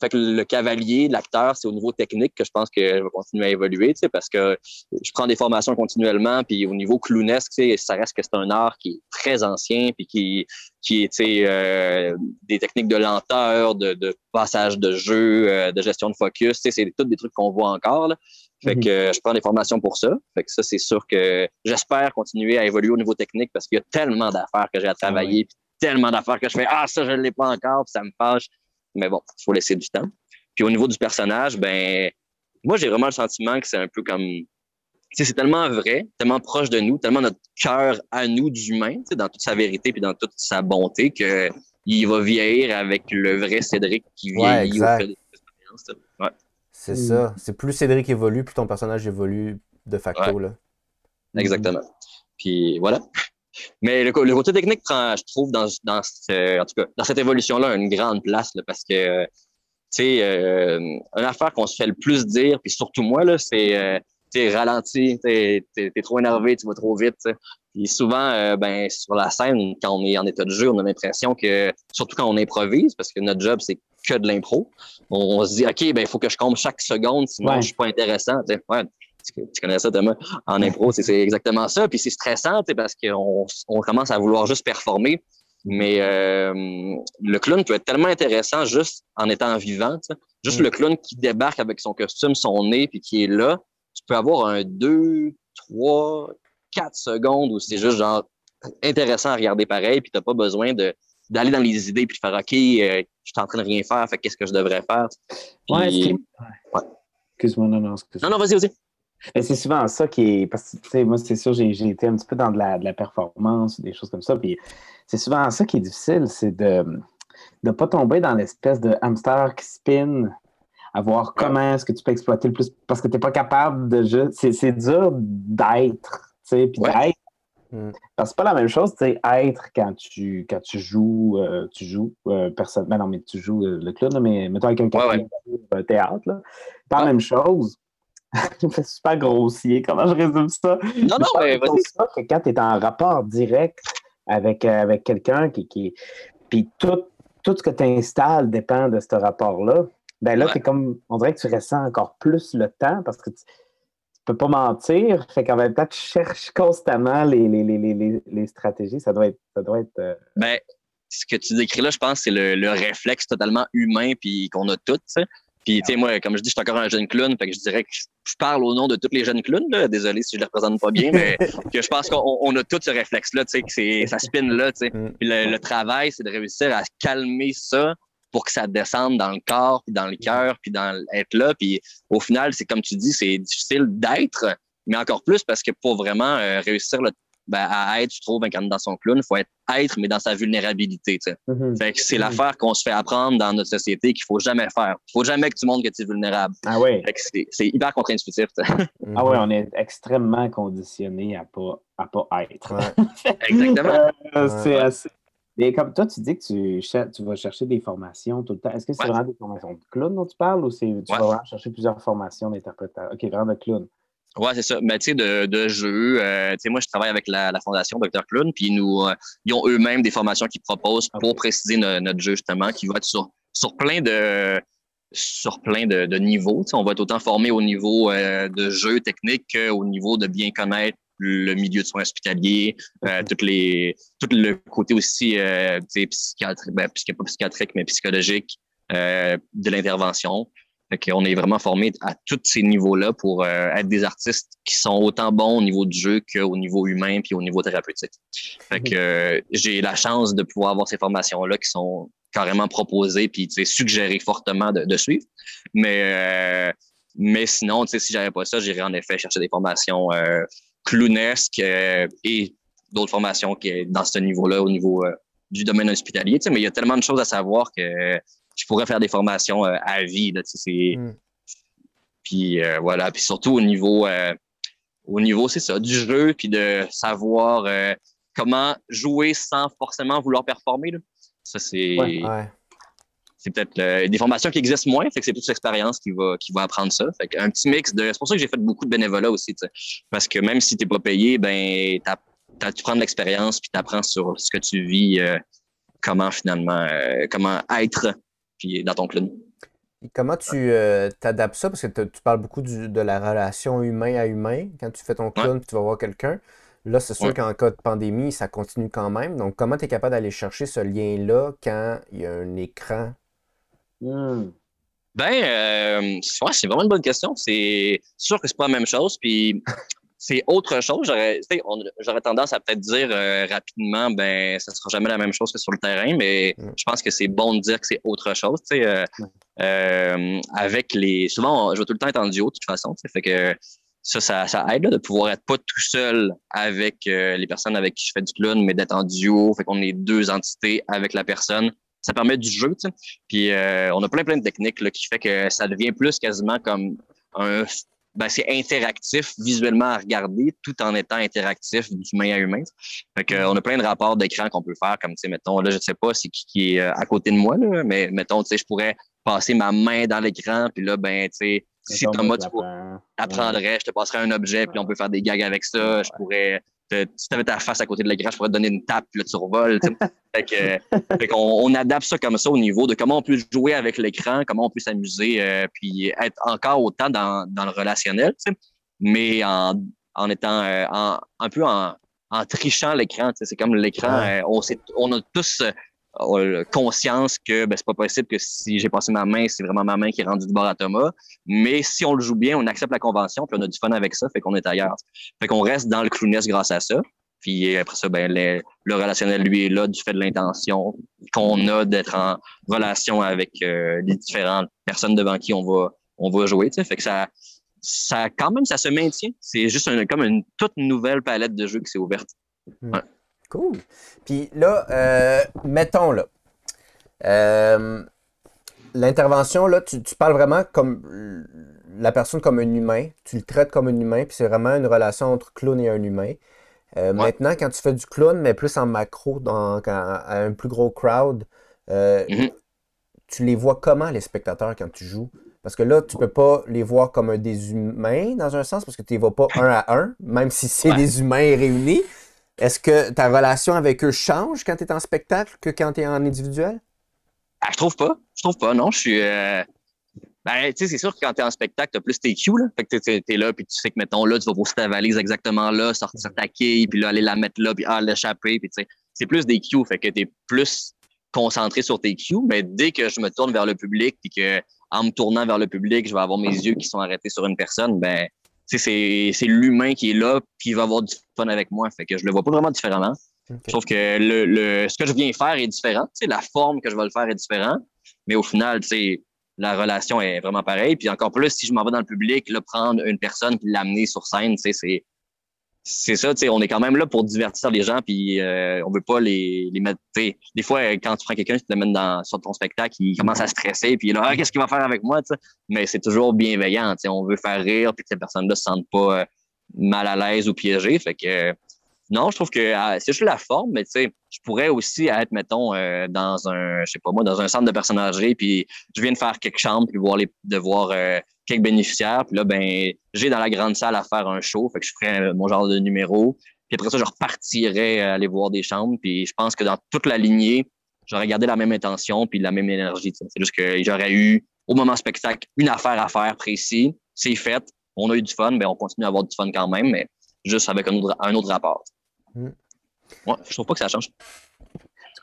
fait que le cavalier, l'acteur, c'est au niveau technique que je pense que je vais continuer à évoluer, parce que je prends des formations continuellement, puis au niveau clownesque, ça reste que c'est un art qui est très ancien, puis qui, qui est euh, des techniques de lenteur, de, de passage de jeu, euh, de gestion de focus, c'est tous des trucs qu'on voit encore. Là. Fait que mm-hmm. je prends des formations pour ça. Fait que ça, c'est sûr que j'espère continuer à évoluer au niveau technique parce qu'il y a tellement d'affaires que j'ai à ah travailler, tellement d'affaires que je fais Ah, ça, je ne l'ai pas encore, puis ça me fâche. Mais bon, il faut laisser du temps. Puis au niveau du personnage, ben moi, j'ai vraiment le sentiment que c'est un peu comme. C'est tellement vrai, tellement proche de nous, tellement notre cœur à nous d'humain, dans toute sa vérité puis dans toute sa bonté, que il va vieillir avec le vrai Cédric qui vieillit ouais, au Ouais. C'est ça. C'est plus Cédric évolue, plus ton personnage évolue de facto. Là. Exactement. Puis voilà. Mais le, côté technique prend, je trouve, dans, dans, en tout cas, dans cette évolution-là, une grande place parce que, tu sais, euh, une affaire qu'on se fait le plus dire, puis surtout moi, là, c'est, euh, tu ralenti, t'es, es, trop énervé, tu vas trop vite. Puis souvent, euh, ben, sur la scène, quand on est en état de jeu, on a l'impression que, surtout quand on improvise, parce que notre job, c'est que de l'impro, on, se dit, OK, ben, il faut que je compte chaque seconde, sinon je suis pas intéressant. Ouais, tu connais ça, Thomas, en impro, c'est exactement ça. Puis c'est stressant parce qu'on on commence à vouloir juste performer. Mais euh, le clown peut être tellement intéressant juste en étant vivant. Juste le clown qui débarque avec son costume, son nez, puis qui est là. Tu peux avoir un 2, 3, 4 secondes où c'est juste genre intéressant à regarder pareil, puis tu n'as pas besoin de d'aller dans les idées puis de faire OK, euh, je suis en train de rien faire, fait qu'est-ce que je devrais faire? ouais, Excuse-moi, non, non, excuse-moi. Non, non, vas-y, vas-y c'est souvent ça qui est. Parce que, moi, c'est sûr, j'ai été un petit peu dans de la, de la performance, des choses comme ça. Puis c'est souvent ça qui est difficile, c'est de ne pas tomber dans l'espèce de hamster qui spin, à voir comment est-ce que tu peux exploiter le plus. Parce que tu n'es pas capable de juste. C'est dur d'être, tu sais, puis d'être. Mm. Parce que c'est pas la même chose, tu sais, être quand tu, quand tu joues, euh, tu joues, euh, personne, ben non, mais tu joues euh, le clown, mais mettons avec un ouais, théâtre, là. Pas la même chose je me fais super grossier. Comment je résume ça? Non, non, mais vas-y. que quand tu es en rapport direct avec, euh, avec quelqu'un qui, qui. Puis tout, tout ce que tu installes dépend de ce rapport-là. Ben là, comme. On dirait que tu ressens encore plus le temps parce que tu, ne peux pas mentir. Fait qu'en même temps, tu cherches constamment les, les, les, les stratégies. Ça doit être. Ça doit être euh, Ben, ce que tu décris là, je pense, c'est le, le, réflexe totalement humain puis qu'on a tous. Puis, tu sais, moi, comme je dis, je suis encore un jeune clown, fait que je dirais que je parle au nom de tous les jeunes clowns, là. Désolé si je les représente pas bien, mais que je pense qu'on a tout ce réflexe-là, tu sais, que c'est, ça spin là, tu sais. Mm. Puis le, travail, c'est de réussir à calmer ça pour que ça descende dans le corps, puis dans le cœur, puis dans être là. Puis au final, c'est comme tu dis, c'est difficile d'être, mais encore plus parce que pour vraiment euh, réussir le ben, à être, je trouve, incarné dans son clown, il faut être être, mais dans sa vulnérabilité. Mm-hmm. Fait que c'est mm-hmm. l'affaire qu'on se fait apprendre dans notre société qu'il faut jamais faire. Il faut jamais que tu montres que tu es vulnérable. Ah oui. C'est hyper contre-intuitif. Ah oui, on est extrêmement conditionné à pas, à pas être. Exactement. Euh, c'est assez. Et comme toi, tu dis que tu, tu vas chercher des formations tout le temps. Est-ce que c'est vraiment des formations de clown dont tu parles ou c'est tu vas chercher plusieurs formations d'interprétation? OK, vraiment de clown. Ouais, c'est ça. Mais tu sais, de, de jeux, euh, tu sais, moi, je travaille avec la, la Fondation Dr. Clown, puis nous, euh, ils ont eux-mêmes des formations qu'ils proposent pour préciser notre jeu, justement, qui va être sur, sur plein de sur plein de, de niveaux. on va être autant formé au niveau euh, de jeu technique qu'au niveau de bien connaître le milieu de soins hospitaliers, toutes les, tout le côté aussi psychiatrique, ben, pas psychiatrique, mais psychologique de l'intervention. On est vraiment formé à tous ces niveaux-là pour euh, être des artistes qui sont autant bons au niveau du jeu qu'au niveau humain puis au niveau thérapeutique. Fait que euh, j'ai la chance de pouvoir avoir ces formations-là qui sont carrément proposées puis suggérées fortement de, suivre. Mais euh, mais sinon, si j'avais pas ça, j'irais en effet chercher des formations clownesques et d'autres formations qui dans ce niveau-là, au niveau du domaine hospitalier. Mais il y a tellement de choses à savoir que je pourrais faire des formations euh, à vie. Là, mm. Puis euh, voilà, puis surtout au niveau, euh, au niveau, c'est ça, du jeu, puis de savoir comment jouer sans forcément vouloir performer. Là. Ça, c'est Ouais. c'est peut-être des formations qui existent moins, fait que c'est plus l'expérience qui va, qui va apprendre ça. Fait un petit mix de. C'est pour ça que j'ai fait beaucoup de bénévolat aussi, tu. Parce que même si t'es pas payé, ben t'as- tu prends de l'expérience puis t'apprends sur ce que tu vis, euh, comment finalement, euh, comment être puis dans ton club. Et comment tu euh, t'adaptes ça? Parce que tu parles beaucoup du- de la relation humain à humain quand tu fais ton clown puis tu vas voir quelqu'un. Là, c'est sûr Ouais. qu'en cas de pandémie, ça continue quand même. Donc, comment tu es capable d'aller chercher ce lien-là quand il y a un écran? Hmm. Ben, euh, ouais, c'est vraiment une bonne question. C'est sûr que c'est pas la même chose, puis c'est autre chose. J'aurais, j'aurais tendance à peut-être dire euh, rapidement, ben, ça sera jamais la même chose que sur le terrain, mais Mm. je pense que c'est bon de dire que c'est autre chose. Tu sais, euh, Ouais. euh, avec les, souvent, on- je vais tout le temps être en duo de toute façon. fait que ça, ça, ça aide là, de pouvoir être pas tout seul avec les personnes avec qui je fais du clown, mais d'être en duo. Fait qu'on est deux entités avec la personne. Ça permet du jeu, tu sais. Puis euh, on a plein plein de techniques là, qui fait que ça devient plus quasiment comme un ben, c'est interactif visuellement à regarder tout en étant interactif d'humain à humain. Fait que, on a plein de rapports d'écran qu'on peut faire, comme tu sais, mettons, là, je sais pas c'est qui, qui est euh, à côté de moi, là, mais mettons, tu sais, je pourrais passer ma main dans l'écran, puis là, ben, tu sais, si Thomas, tu apprendrais, je te passerais un objet, puis on peut faire des gags avec ça. Je pourrais, te- si tu avais ta face à côté de l'écran, je pourrais te donner une tape, puis là, tu revoles. fait que, fait on adapte ça comme ça au niveau de comment on peut jouer avec l'écran, comment on peut s'amuser, euh, puis être encore autant dans, dans le relationnel, mais en, en étant euh, en, un peu en, en trichant l'écran. C'est comme l'écran, Ouais. euh, on, sait- on a tous conscience que ben, c'est pas possible que si j'ai passé ma main, c'est vraiment ma main qui est rendue du bord à Thomas. Mais si on le joue bien, on accepte la convention, puis on a du fun avec ça, fait qu'on est ailleurs. Fait qu'on reste dans le clownness grâce à ça. Puis après ça, ben, le, le relationnel, lui, est là du fait de l'intention qu'on a d'être en relation avec euh, les différentes personnes devant qui on va, on va jouer. Fait que ça, ça, quand même, ça se maintient. C'est juste un- comme une toute nouvelle palette de jeux qui s'est ouverte. Cool. Puis là, euh, mettons là, euh, l'intervention, là, tu, tu parles vraiment comme la personne comme un humain, tu le traites comme un humain, puis c'est vraiment une relation entre clown et un humain. Euh, Maintenant, quand tu fais du clown, mais plus en macro, dans, quand- à un plus gros crowd, euh, Mhm. tu les vois comment, les spectateurs, quand tu joues? Parce que là, tu peux pas les voir comme des humains, dans un sens, parce que tu les vois pas un à un, même si c'est Ouais. des humains réunis. Est-ce que ta relation avec eux change quand tu es en spectacle que quand tu es en individuel? Ah, je trouve pas. Je trouve pas, non. Je suis. euh, Ben, tu sais, c'est sûr que quand t'es en spectacle, t'as plus tes cues, là. Fait que t'es- là, puis tu sais que, mettons, là, tu vas poser ta valise exactement là, sortir ta quille, puis là, aller la mettre là, puis ah, l'échapper, puis tu sais, c'est plus des cues. Fait que t'es plus concentré sur tes cues. Mais dès que je me tourne vers le public, puis que, en me tournant vers le public, je vais avoir mes yeux qui sont arrêtés sur une personne, ben, c'est c'est l'humain qui est là, puis il va avoir du fun avec moi. Fait que je le vois pas vraiment différemment. Sauf que le, le, ce que je viens faire est différent. Tu sais, la forme que je vais le faire est différente. Mais au final, la relation est vraiment pareille. Puis encore plus, si je m'en vais dans le public, là, prendre une personne puis l'amener sur scène, tu sais, c'est c'est ça, tu sais, on est quand même là pour divertir les gens, puis euh, on veut pas les, les mettre, des fois, quand tu prends quelqu'un, tu te l'amènes dans, sur ton spectacle, il commence à stresser, puis là, ah, qu'est-ce qu'il va faire avec moi, tu sais, mais c'est toujours bienveillant, tu sais, on veut faire rire, puis que cette personne-là se sente pas euh, mal à l'aise ou piégée, fait que, non, je trouve que euh, c'est juste la forme, mais je pourrais aussi être, mettons, euh, dans un, je sais pas moi, dans un centre de personnagerie, puis je viens de faire quelques chambres, puis voir les, de voir euh, quelques bénéficiaires, puis là, ben, j'ai dans la grande salle à faire un show, fait que je ferais euh, mon genre de numéro, puis après ça, je repartirais euh, aller voir des chambres, puis je pense que dans toute la lignée, j'aurais gardé la même intention, puis la même énergie. C'est juste que j'aurais eu, au moment spectacle, une affaire à faire précis, c'est fait, on a eu du fun, ben on continue à avoir du fun quand même, mais juste avec un autre, un autre rapport. Mm. Ouais, je trouve pas que ça change.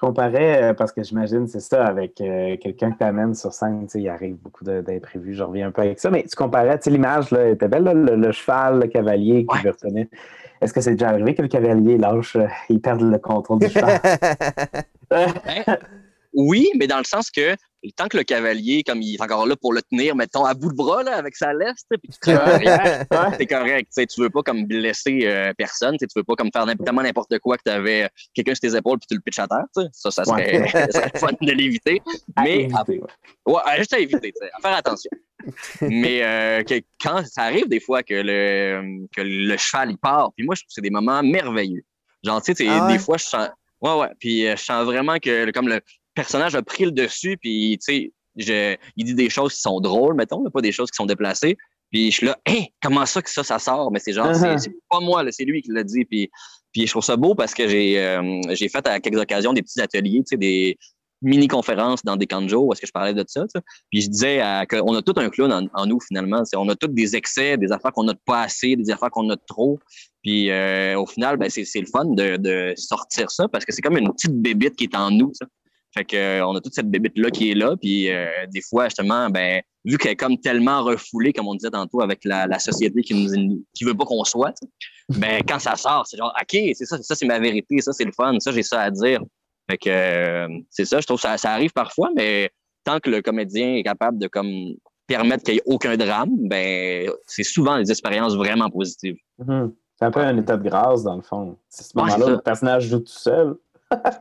Comparais, euh, parce que j'imagine, c'est ça, avec euh, quelqu'un que tu amènes sur scène, il arrive beaucoup d'imprévus, je reviens un peu avec ça, mais tu comparais, tu sais, l'image, là, était belle, là, le, le cheval, le cavalier qui Ouais. retenir. Est-ce que c'est déjà arrivé que le cavalier lâche, euh, il perde le contrôle du cheval? Ben, oui, mais dans le sens que tant que le cavalier, comme il est encore là pour le tenir, mettons, à bout de bras, là, avec sa laisse, puis tu c'est correct. Tu veux pas comme blesser euh, personne, tu veux pas comme faire tellement n'importe quoi que tu avais quelqu'un sur tes épaules puis tu le pitches à terre. Ça, ça serait, ça serait fun de l'éviter. Mais éviter, ouais. juste à éviter, à faire attention. Mais euh, que, quand ça arrive des fois que le, que le cheval il part, puis moi je trouve que c'est des moments merveilleux. Genre, tu sais, Ah ouais? des fois je sens. Ouais, ouais. Puis euh, je sens vraiment que comme le personnage a pris le dessus, puis tu sais, il dit des choses qui sont drôles, mettons, mais pas des choses qui sont déplacées. Puis je suis là, hein, comment ça que ça, ça sort? Mais c'est genre, c'est- Uh-huh. c'est pas moi, c'est lui qui l'a dit. Puis, puis je trouve ça beau parce que j'ai euh, j'ai fait à quelques occasions des petits ateliers, tu sais, des mini-conférences dans des jour où est-ce que je parlais de ça. Puis je disais qu'on a tout un clown en, en nous, finalement. On a tous des excès, des affaires qu'on a de pas assez, des affaires qu'on a trop. Puis euh, au final, ben, c'est le fun de, de sortir ça parce que c'est comme une petite bébite qui est en nous. Fait que euh, on a toute cette bébite-là qui est là. Puis euh, des fois, justement, ben, vu qu'elle est comme tellement refoulée, comme on disait tantôt, avec la, la société qui nous qui veut pas qu'on soit, ben quand ça sort, c'est genre OK, c'est ça, ça c'est ma vérité, ça c'est le fun, ça j'ai ça à dire. Fait que euh, c'est ça, je trouve que ça, ça arrive parfois, mais tant que le comédien est capable de comme permettre qu'il n'y ait aucun drame, ben c'est souvent des expériences vraiment positives. Mhm. C'est un peu un état de grâce, dans le fond. C'est ce moment-là où le personnage joue tout seul.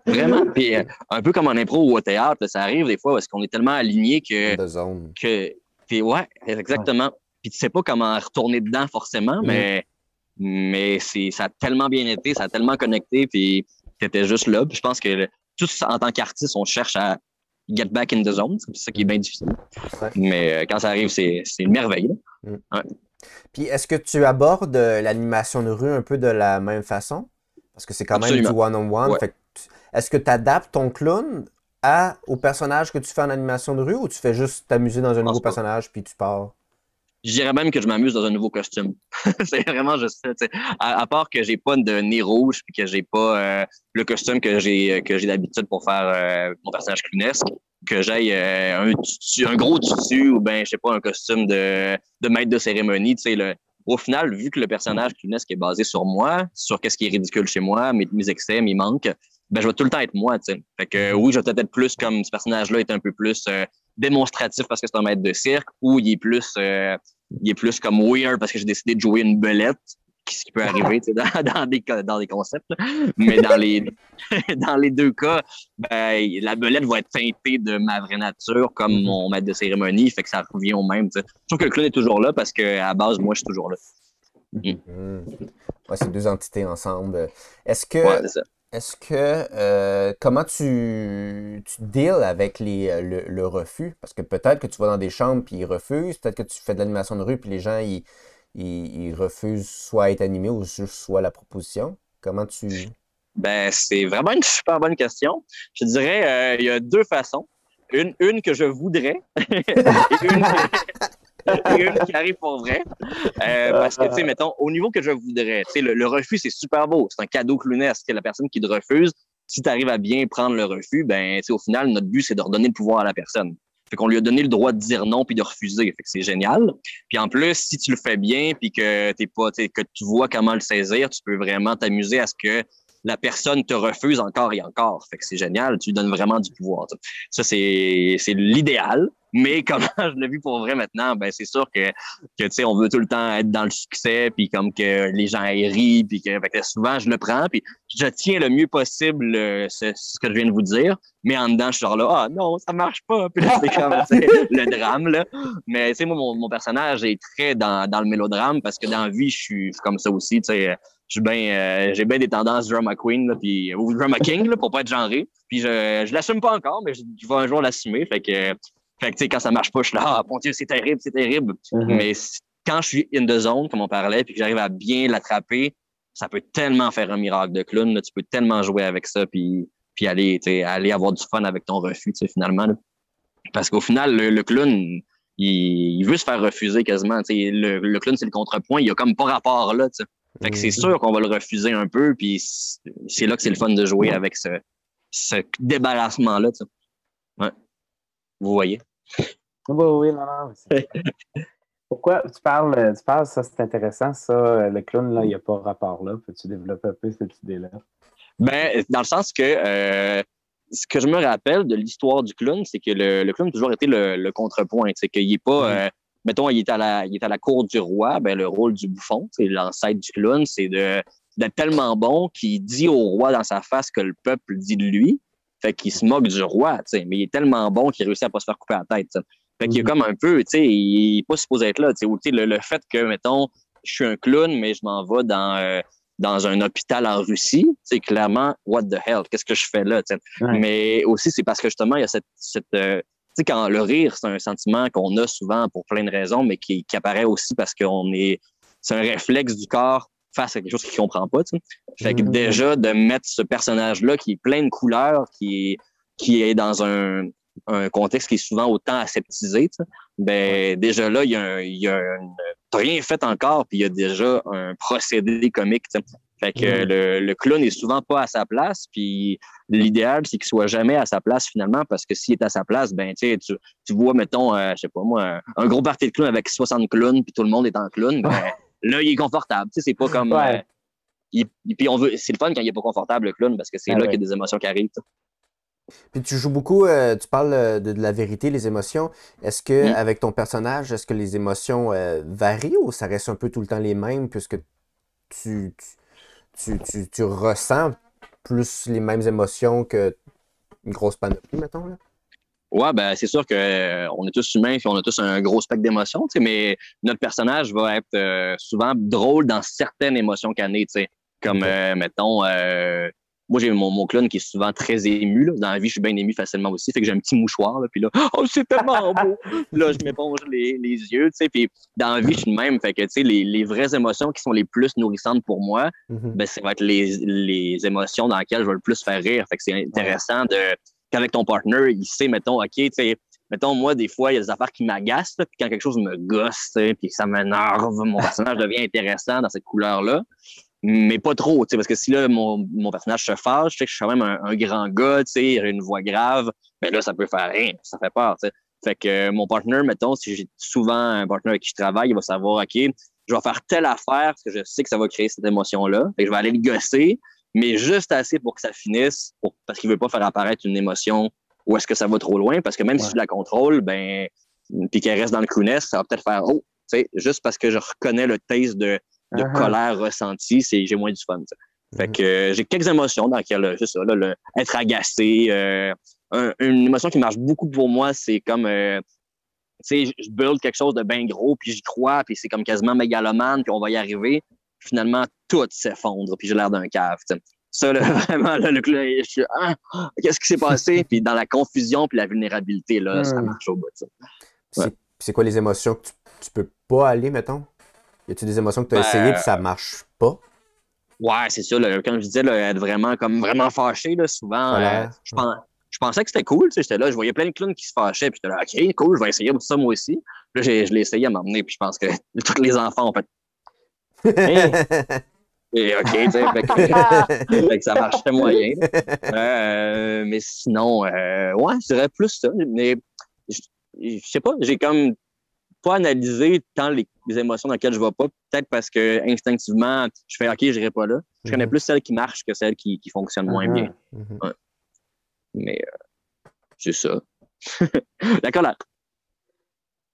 Vraiment. Puis euh, un peu comme en impro ou au théâtre, ça arrive des fois parce qu'on est tellement aligné que de zone. que puis ouais, exactement. Puis tu sais pas comment retourner dedans forcément, Mhm. mais mais c'est ça a tellement bien été, ça a tellement connecté, puis t'étais juste là. Puis je pense que tous en tant qu'artiste, on cherche à get back in the zone, c'est ça qui est bien difficile. Ouais. Mais euh, quand ça arrive, c'est c'est une merveille. là. Puis est-ce que tu abordes euh, l'animation de rue un peu de la même façon? Parce que c'est quand même du one-on-one. Ouais. Fait que tu- Est-ce que tu adaptes ton clown à, au personnage que tu fais en animation de rue ou tu fais juste t'amuser dans un nouveau pas. personnage puis tu pars? Je dirais même que je m'amuse dans un nouveau costume. c'est vraiment juste ça. À, à part que j'ai pas de nez rouge puis que j'ai pas euh, le costume que j'ai que j'ai d'habitude pour faire euh, mon personnage clownesque, que j'aille euh, un, tutu- un gros tutu ou ben je sais pas un costume de, de maître de cérémonie. Tu sais, le, au final, vu que le personnage clownesque est basé sur moi, sur qu'est-ce qui est ridicule chez moi, mes, mes excès, mes manques, ben je vais tout le temps être moi. Tu sais. Fait que oui, je vais peut-être être plus comme ce personnage-là est un peu plus euh, démonstratif parce que c'est un maître de cirque ou il est plus euh, il est plus comme weird parce que j'ai décidé de jouer une belette ce qui peut arriver tu sais, dans, dans, des, dans des concepts là. mais dans les dans les deux cas ben, la belette va être teintée de ma vraie nature comme Mhm. mon maître de cérémonie fait que ça revient au même tu sais. je trouve que le clown est toujours là parce que à base moi je suis toujours là Hmm. Ouais, c'est deux entités ensemble. Est-ce que, ouais, c'est ça. Est-ce que, euh, comment tu, tu deals avec les, euh, le, le refus? Parce que peut-être que tu vas dans des chambres puis ils refusent, peut-être que tu fais de l'animation de rue puis les gens, ils, ils, ils refusent soit être animés ou juste soit la proposition. Comment tu... Ben, c'est vraiment une super bonne question. Je dirais, euh, il y a deux façons. Une, une que je voudrais et une, et une qui arrive pour vrai. Euh, parce que, tu sais, mettons, au niveau que je voudrais, tu sais, le, refus, c'est super beau. C'est un cadeau clownesque. La personne qui te refuse, si tu arrives à bien prendre le refus, ben, au final, notre but, c'est de redonner le pouvoir à la personne. Fait qu'on lui a donné le droit de dire non puis de refuser. Fait que c'est génial. Puis en plus, si tu le fais bien puis que t'es pas, que tu vois comment le saisir, tu peux vraiment t'amuser à ce que la personne te refuse encore et encore. C'est génial, tu lui donnes vraiment du pouvoir. Ça, c'est, l'idéal. Mais comment je l'ai vu pour vrai maintenant, ben c'est sûr que, que tu sais, on veut tout le temps être dans le succès, puis comme que les gens aient ri, puis que, souvent je le prends, puis je tiens le mieux possible euh, ce, que je viens de vous dire, mais en dedans, je suis genre là, ah non, ça marche pas, puis là, c'est comme le drame, là. Mais tu sais, moi, mon, personnage est très dans, dans le mélodrame, parce que dans la vie, je suis comme ça aussi, tu sais bien, euh, j'ai bien des tendances drama queen là, puis ou drama king là, pour pas être genré. Puis je, je l'assume pas encore, mais je, je vais un jour l'assumer. Fait que, fait que quand ça marche pas, je suis là, ah mon Dieu, c'est terrible, c'est terrible. Mhm. Mais quand je suis in the zone, comme on parlait, puis que j'arrive à bien l'attraper, ça peut tellement faire un miracle de clown. là. Tu peux tellement jouer avec ça, puis, puis aller, aller avoir du fun avec ton refus, finalement. là. Parce qu'au final, le, le clown, il, il veut se faire refuser quasiment. Le, le clown, c'est le contrepoint. Il y a comme pas rapport là. Fait que c'est Mhm. sûr qu'on va le refuser un peu, puis c'est là que c'est le fun de jouer avec ce, ce débarrassement-là. Ouais. Vous voyez? Oui, oui, non, non. Pourquoi tu parles, tu parles, ça c'est intéressant, ça, euh, le clown, là, il n'y a pas rapport là. Peux-tu développer un peu cette idée-là? Ben, dans le sens que euh, ce que je me rappelle de l'histoire du clown, c'est que le, le, clown a toujours été le, le contrepoint. C'est qu'il n'est pas, euh, mettons, il est, à la, il est à la cour du roi, ben, le rôle du bouffon, c'est l'ancêtre du clown, c'est de, d'être tellement bon qu'il dit au roi dans sa face que le peuple dit de lui. Fait qu'il se moque du roi, mais il est tellement bon qu'il réussit à pas se faire couper la tête. Fait qu'il est mm-hmm. comme un peu, tu sais, il n'est pas supposé être là. Le, le fait que, mettons, je suis un clown, mais je m'en vais dans, euh, dans un hôpital en Russie, c'est clairement, what the hell, qu'est-ce que je fais là? Mais aussi, c'est parce que justement, il y a cette. cette euh, sais, quand le rire, c'est un sentiment qu'on a souvent pour plein de raisons, mais qui, qui apparaît aussi parce qu'on est. C'est un réflexe du corps face à quelque chose qu'il ne comprend pas. Fait que mm-hmm. déjà, de mettre ce personnage-là qui est plein de couleurs, qui est, qui est dans un, un contexte qui est souvent autant aseptisé, ben déjà là, il y a, il y a rien fait encore, puis il y a déjà un procédé comique. Fait que le, le, clown est souvent pas à sa place, puis l'idéal, c'est qu'il soit jamais à sa place finalement, parce que s'il est à sa place, ben tu, tu vois, mettons, euh, je sais pas moi, un, gros party de clown avec 60 clowns, puis tout le monde est en clown, ben, là, il est confortable. C'est pas comme. Euh, puis on veut, c'est le fun quand il est pas confortable, le clown, parce que c'est là qu'il y a des émotions qui arrivent. Puis tu joues beaucoup, euh, tu parles de, la vérité, les émotions. Est-ce que mm. avec ton personnage, est-ce que les émotions euh, varient ou ça reste un peu tout le temps les mêmes puisque tu, tu, tu, tu ressens plus les mêmes émotions que une grosse panoplie, mettons? Là? Ouais, ben c'est sûr que on est tous humains et on a tous un gros spectre d'émotions, mais notre personnage va être souvent drôle dans certaines émotions tu sais. Comme, mettons, moi, j'ai mon, mon clown qui est souvent très ému. Là. Dans la vie, je suis bien ému facilement aussi. Fait que j'ai un petit mouchoir. Là, puis là, oh, c'est tellement beau. là, je m'éponge les, les yeux. Tu sais, puis dans la vie, je suis le même. Fait que, tu sais, les, les vraies émotions qui sont les plus nourrissantes pour moi, mm-hmm. ben, ça va être les, les émotions dans lesquelles je vais le plus faire rire. Fait que c'est intéressant de qu'avec ton partner, il sait, mettons, OK, tu sais, mettons, moi, des fois, il y a des affaires qui m'agacent, puis quand quelque chose me gosse, puis ça m'énerve, mon personnage devient intéressant dans cette couleur-là mais pas trop, tu sais, parce que si là, mon, mon personnage se fâche, je sais que je suis quand même un, grand gars, tu sais, il a une voix grave, ben là, ça peut faire rien, ça fait peur, tu sais. Fait que euh, mon partenaire, mettons, si j'ai souvent un partenaire avec qui je travaille, il va savoir, OK, je vais faire telle affaire parce que je sais que ça va créer cette émotion-là. Fait que je vais aller le gosser, mais juste assez pour que ça finisse, parce qu'il veut pas faire apparaître une émotion ou est-ce que ça va trop loin, parce que même si je la contrôle, ben, puis qu'elle reste dans le coolness, ça va peut-être faire, oh, tu sais, juste parce que je reconnais le taste de de uh-huh. colère ressentie, c'est j'ai moins du fun. Fait mm-hmm. que euh, j'ai quelques émotions dans lesquelles, juste ça, là, le, être agacé. Euh, une émotion qui marche beaucoup pour moi, c'est comme, euh, tu sais, je build quelque chose de bien gros, puis j'y crois, puis c'est comme quasiment mégalomane, puis on va y arriver. Finalement, tout s'effondre, puis j'ai l'air d'un cave. Ça, là, vraiment, là, le, je suis, ah, qu'est-ce qui s'est passé? puis dans la confusion, puis la vulnérabilité, là, ça mm. marche au bout. C'est quoi les émotions que tu, tu peux pas aller, mettons? Y a-tu des émotions que tu as essayées et ça marche pas? Ouais, c'est sûr. Là, comme je disais, être vraiment comme vraiment fâché, là, souvent, euh, je, je, pensais que c'était cool. J'étais là, je voyais plein de clowns qui se fâchaient, puis j'étais là, OK, cool, je vais essayer ça moi aussi. Puis là, je l'ai essayé à m'emmener, puis je pense que tous les enfants ont fait. Et OK, tu sais, fait, que, ça marchait moyen. Euh, mais sinon, euh, ouais, je dirais plus ça. Mais je, je sais pas, j'ai comme pas analyser tant les, émotions dans lesquelles je ne vais pas, peut-être parce que instinctivement, je fais OK, je n'irai pas là. Je connais mhm. plus celles qui marchent que celles qui, qui fonctionnent moins ah, bien. Mhm. Mais euh, c'est ça. la colère.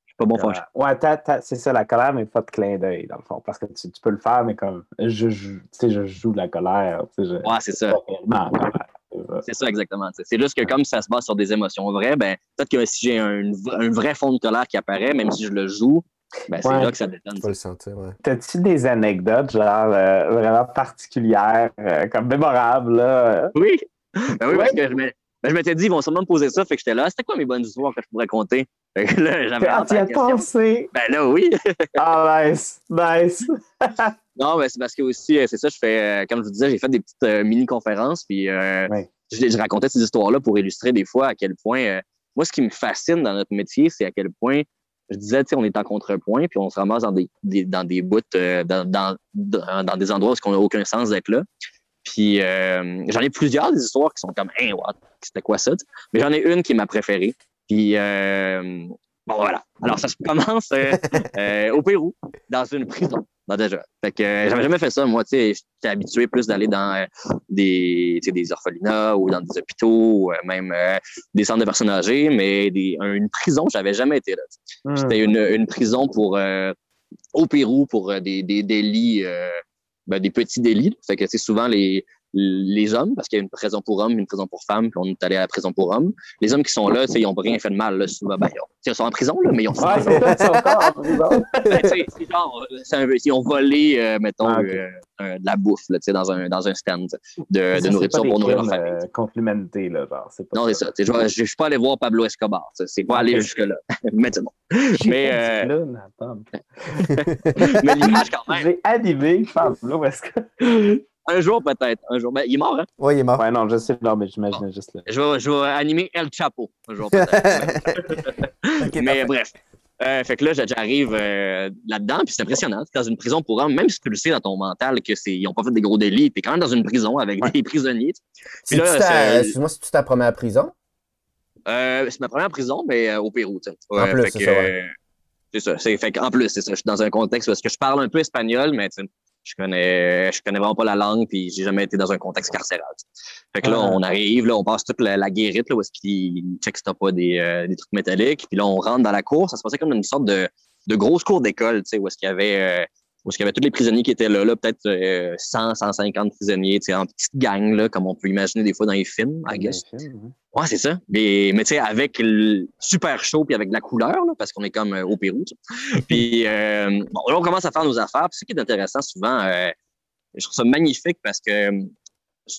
Je suis pas bon fâché. Ouais, c'est ça, la colère, mais pas de clin d'œil, dans le fond. Parce que tu, peux le faire, mais comme je, je, je joue de la colère. ouais, c'est ça. C'est ça, exactement. C'est juste que comme ça se base sur des émotions vraies, ben, peut-être que si j'ai un, vrai fond de colère qui apparaît, même si je le joue, ben, c'est là que ça détonne. le sentir, ouais. T'as-tu des anecdotes, genre, euh, vraiment particulières, euh, comme mémorables, là? Oui! Ben oui, parce que je ben, m'étais dit, ils vont sûrement me poser ça, fait que j'étais là, c'était quoi mes bonnes histoires que je pourrais compter? là, j'avais ah, tu as pensé? Ben là, oui! ah, nice! Nice! Non, mais c'est parce que aussi, euh, c'est ça, je fais, euh, comme je vous disais, j'ai fait des petites euh, mini-conférences, puis je, racontais ces histoires-là pour illustrer des fois à quel point, moi, ce qui me fascine dans notre métier, c'est à quel point, je disais, on est en contrepoint, puis on se ramasse dans des, dans des bouts, dans, dans, dans, des endroits où on n'a aucun sens d'être là. Puis j'en ai plusieurs des histoires qui sont comme, hein, what, c'était quoi ça? Mais j'en ai une qui est ma préférée. Puis Bon, voilà. Alors, ça se commence euh, euh, au Pérou, dans une prison. Non, déjà. Fait que euh, j'avais jamais fait ça. Moi, tu sais, j'étais habitué plus d'aller dans des, des orphelinats ou dans des hôpitaux, ou même des centres de personnes âgées, mais des, une prison, j'avais jamais été là. Hmm. C'était une, une prison pour euh, au Pérou pour des, des délits, ben, des petits délits. Fait que c'est souvent les, les hommes, parce qu'il y a une prison pour hommes, une prison pour femmes, puis on est allé à la prison pour hommes. Les hommes qui sont là, ils n'ont rien fait de mal. Là, souvent, ben, ils, sont en prison, là, mais ils ont Ouais, c'est genre, un- ils ont volé, euh, mettons, Ah, euh, un- de la bouffe là, dans, un, dans un stand de, nourriture pour nourrir leur famille. euh, contre l'humanité, là, genre. Pas Non, c'est ça. Je je suis pas allé voir Pablo Escobar. C'est pas aller jusque-là. mais c'est bon. Mais, fait euh. Mais l'image, quand même. J'ai animé Pablo Escobar. Un jour, peut-être. Un jour. Ben, il est mort, hein? Ouais, il est mort. Ouais, non, je sais, non, mais j'imaginais juste là. Je vais, je vais animer El Chapo. Un jour, peut-être. Mais parfait. bref. Euh, fait que là, j'arrive euh, là-dedans, puis c'est impressionnant. T'es dans une prison pour hommes, même si tu le sais dans ton mental que c'est, ils n'ont pas fait des gros délits, t'es quand même dans une prison avec Ouais. des prisonniers. Puis là, ta- c'est- Excuse-moi, c'est-tu ta première prison? Euh, c'est ma première prison, mais euh, au Pérou, tu sais. En plus, fait c'est que, ça, ouais. euh, C'est ça. C'est, fait en plus, c'est ça. Je suis dans un contexte parce que je parle un peu espagnol, mais tu sais, je connais, je connais vraiment pas la langue, puis j'ai jamais été dans un contexte carcéral. Fait que là, Ah. on arrive, là, on passe toute la, la guérite, là, où est-ce qu'ils checkent si t'as pas des, euh, des trucs métalliques. Puis là, on rentre dans la cour. Ça se passait comme une sorte de, de grosse cour d'école, tu sais, où est-ce qu'il y avait, euh, où qu'il y avait tous les prisonniers qui étaient là, là peut-être euh, 100, 150 prisonniers, tu sais, en petite gang, là, comme on peut imaginer des fois dans les films, I guess. Films. Ouais, c'est ça. Mais, mais tu sais, avec le super chaud puis avec de la couleur, là, parce qu'on est comme euh, au Pérou. Puis, euh, bon, là, on commence à faire nos affaires. Puis, ce qui est intéressant souvent, euh, je trouve ça magnifique parce que euh,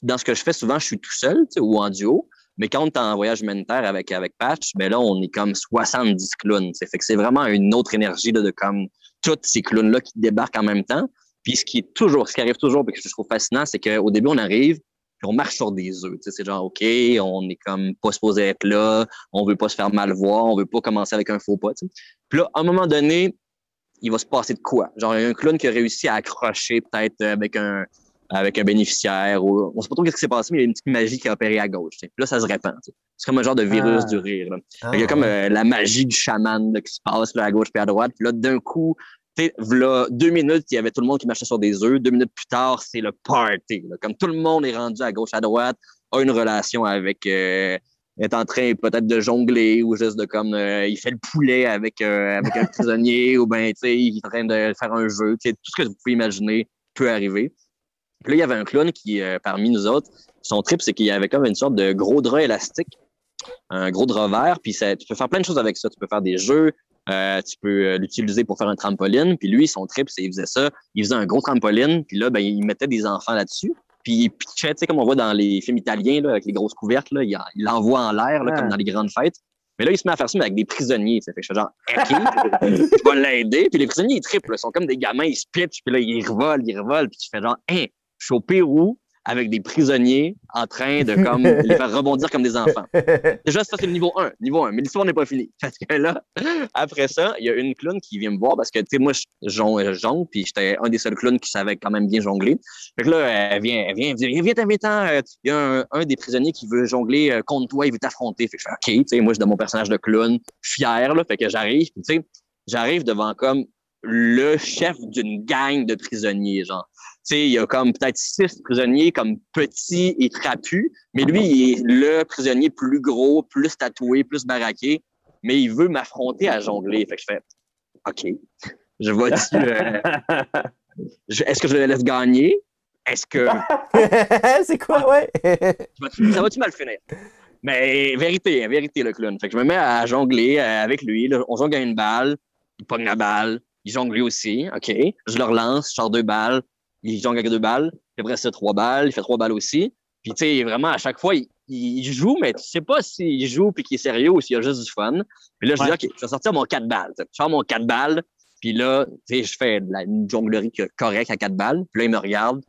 dans ce que je fais, souvent, je suis tout seul tu sais, ou en duo. Mais quand on est en voyage humanitaire avec, avec Patch, ben là, on est comme 70 clowns. Fait que c'est vraiment une autre énergie là, de comme tous ces clowns-là qui débarquent en même temps. Puis ce qui est toujours, ce qui arrive toujours, et que je trouve fascinant, c'est qu'au début, on arrive, puis on marche sur des œufs. Tu sais, C'est genre, OK, on est comme pas supposé être là, on veut pas se faire mal voir, on veut pas commencer avec un faux pas. Puis là, à un moment donné, il va se passer de quoi? Genre, il y a un clown qui a réussi à accrocher peut-être avec un avec un bénéficiaire ou on sait pas trop ce qui s'est passé, mais il y a une petite magie qui a opéré à gauche. Puis là, ça se répand. C'est comme un genre de virus Ah. du rire. là. Ah, il y a comme ouais. euh, la magie du chaman là, qui se passe là, à gauche puis à droite. Puis là, d'un coup, deux minutes, il y avait tout le monde qui marchait sur des œufs. Deux minutes plus tard, c'est le party. là. Comme tout le monde est rendu à gauche, à droite, a une relation avec. euh, est en train peut-être de jongler ou juste de comme euh, il fait le poulet avec, euh, avec un prisonnier ou ben tu sais il est en train de faire un jeu tu sais, tout ce que vous pouvez imaginer peut arriver puis là il y avait un clown qui parmi nous autres son trip c'est qu'il y avait comme une sorte de gros drap élastique un gros drap vert puis ça, tu peux faire plein de choses avec ça tu peux faire des jeux euh, tu peux euh, l'utiliser pour faire un trampoline puis lui son trip c'est il faisait ça il faisait un gros trampoline puis là ben il mettait des enfants là-dessus puis il pitchait, tu sais, comme on voit dans les films italiens, là, avec les grosses couvertes, là, il, en- il l'envoie en l'air, comme dans les grandes fêtes. Mais là, il se met à faire ça, mais avec des prisonniers. Ça fait que je fais genre, OK, je vais l'aider. Puis les prisonniers, ils triplent. Ils sont comme des gamins, ils se pitchent, puis là, ils revolent, ils revolent. Puis tu fais genre, hein, je suis au Pérou avec des prisonniers en train de comme les faire rebondir comme des enfants. Déjà, ça, c'est le niveau 1. Niveau 1. Mais l'histoire n'est pas finie. Parce que là, après ça, il y a une clown qui vient me voir parce que, tu sais, moi, je je jongle, puis j'étais un des seuls clowns qui savait quand même bien jongler. Fait que là, elle vient, elle vient, elle dit, viens, viens, viens, euh, il y a un, un des prisonniers qui veut jongler euh, contre toi, il veut t'affronter. Fait que je fais, OK, tu sais, moi, je suis dans mon personnage de clown, fier, là. Fait que j'arrive, tu sais, j'arrive devant comme le chef d'une gang de prisonniers, genre. Tu sais, il y a comme peut-être six prisonniers comme petits et trapus, mais lui, il est le prisonnier plus gros, plus tatoué, plus baraqué, mais il veut m'affronter à jongler. Fait que je fais OK. Je vais euh, Est-ce que je le laisse gagner? Est-ce que c'est quoi, ouais? ça va-tu mal finir? Mais vérité, hein, vérité, le clown. Fait que je me mets à jongler euh, avec lui. là. on jongle à une balle, il pogne la balle, il jongle lui aussi, OK. Je le relance, je sors deux balles, il jongle avec deux balles, puis après ça, trois balles, il fait trois balles aussi. Puis tu sais, vraiment, à chaque fois, il, il joue, mais tu sais pas s'il joue puis qu'il est sérieux ou s'il a juste du fun. Puis là, je Ouais. dis, OK, je vais sortir mon quatre balles. tu sais. Je sors mon quatre balles, puis là, tu sais, je fais la, une jonglerie correcte à quatre balles. Puis là, il me regarde,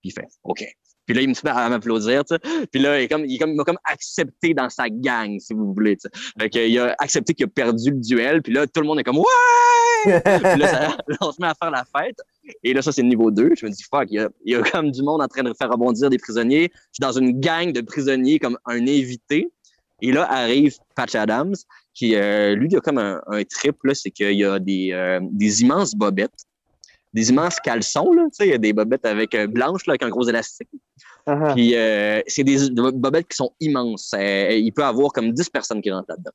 puis il fait OK. Puis là, il me met à m'applaudir, tu sais. Puis là, il, comme, comme, m'a comme accepté dans sa gang, si vous voulez, tu sais. Fait qu'il a accepté qu'il a perdu le duel. Puis là, tout le monde est comme Ouais! puis là, ça- on se met à faire la fête. Et là, ça, c'est le niveau 2. Je me dis, fuck, il y, a, il y a comme du monde en train de faire rebondir des prisonniers. Je suis dans une gang de prisonniers comme un invité. Et là arrive Patch Adams, qui euh, lui, il a comme un, un trip, là, c'est qu'il y a des, euh, des immenses bobettes, des immenses caleçons, là, tu sais, il y a des bobettes avec euh, blanches, là, avec un gros élastique. Ah, Puis euh, c'est des, bobettes qui sont immenses. Euh, il peut avoir comme 10 personnes qui rentrent là-dedans.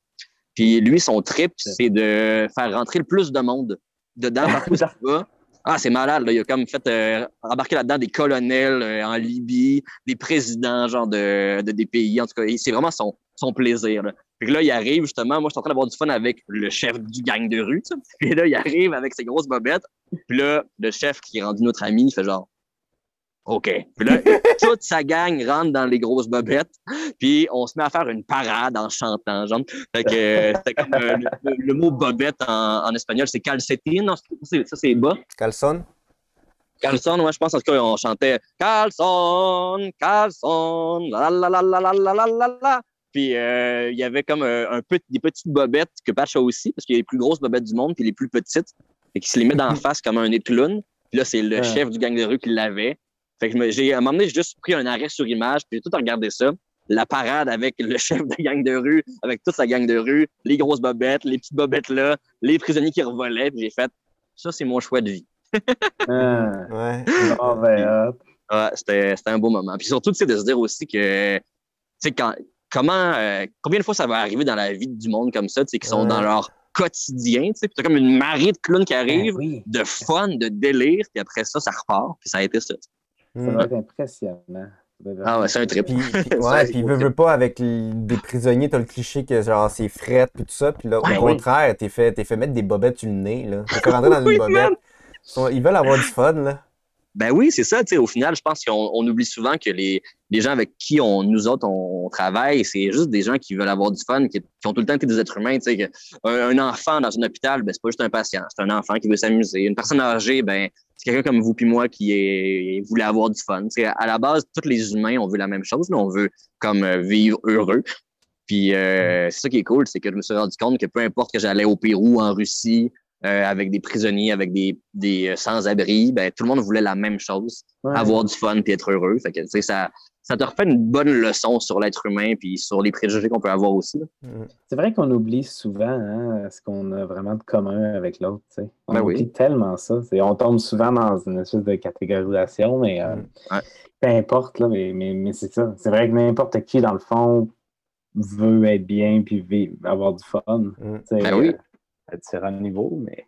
Puis lui, son trip, c'est de faire rentrer le plus de monde dedans partout où va. Ah, c'est malade. Là. Il a comme fait euh, embarquer là-dedans des colonels euh, en Libye, des présidents genre de, de des pays. En tout cas, c'est vraiment son, son plaisir. Là. Puis là, il arrive justement, moi, je suis en train d'avoir du fun avec le chef du gang de rue. tu sais. Puis là, il arrive avec ses grosses bobettes. Puis là, le chef qui est rendu notre ami, il fait genre OK. Puis là, toute sa gang rentre dans les grosses bobettes, puis on se met à faire une parade en chantant. Genre. Fait que euh, c'était comme euh, le, le mot bobette en, en espagnol, c'est c'est- ça, c'est bas. Calson? Calzone, moi, je pense, en tout cas, on chantait Calzone, Calzone, la la la la la la la la la. Puis euh, il y avait comme euh, un peu des petites bobettes que Patch a aussi, parce qu'il y a les plus grosses bobettes du monde, puis les plus petites, et qui se les met dans la face comme un nez de clown. Puis là, c'est le Ouais. chef du gang de rue qui l'avait. Fait que je me- j'ai, à un moment donné, j'ai juste pris un arrêt sur image, puis j'ai tout regardé ça. La parade avec le chef de gang de rue, avec toute sa gang de rue, les grosses bobettes, les petites bobettes là, les prisonniers qui revolaient, puis j'ai fait, ça, c'est mon choix de vie. Ouais. ben. Ouais, c'était, c'était un beau moment. Puis surtout, tu sais, de se dire aussi que, tu sais, quand, comment, euh, combien de fois ça va arriver dans la vie du monde comme ça, tu sais, qui sont Ouais. dans leur quotidien, tu sais, puis t'as comme une marée de clowns qui Ben arrivent, oui, de fun, de délire, puis après ça, ça repart, puis ça a été ça. ça Mm. va être impressionnant. Ça Ah ouais, c'est un trip. Puis, puis- Ça, ouais, puis trip. veux pas, avec des prisonniers, t'as le cliché que genre c'est fret puis tout ça, puis là, au oui. contraire, t'es fait, t'es fait mettre des bobettes sur le nez, là. T'es fait rentrer dans Oui, une bobette. man. Ils, sont- ils veulent avoir du fun, là. Ben oui, c'est ça, au final, je pense qu'on on oublie souvent que les, les gens avec qui on, nous autres, on, travaille, c'est juste des gens qui veulent avoir du fun, qui, ont tout le temps été des êtres humains, que un, enfant dans un hôpital, ben c'est pas juste un patient, c'est un enfant qui veut s'amuser. Une personne âgée, ben c'est quelqu'un comme vous puis moi qui voulait avoir du fun. À la base, tous les humains, on veut la même chose, on veut comme euh, vivre heureux. Puis euh, c'est ça qui est cool, c'est que je me suis rendu compte que peu importe que j'allais au Pérou, en Russie, euh, avec des prisonniers, avec des, des euh, sans-abri, ben tout le monde voulait la même chose Ouais. avoir du fun puis être heureux. Fait que, ça, ça te refait une bonne leçon sur l'être humain puis sur les préjugés qu'on peut avoir aussi. là. C'est vrai qu'on oublie souvent hein, ce qu'on a vraiment de commun avec l'autre. On Ben oui. oublie tellement ça. On tombe souvent dans une espèce de catégorisation, mais euh, Mm. Ouais. peu importe, là, mais, mais, mais c'est ça. C'est vrai que n'importe qui, dans le fond, veut être bien puis vivre, avoir du fun. Mm. Ben oui. À différents niveaux, mais.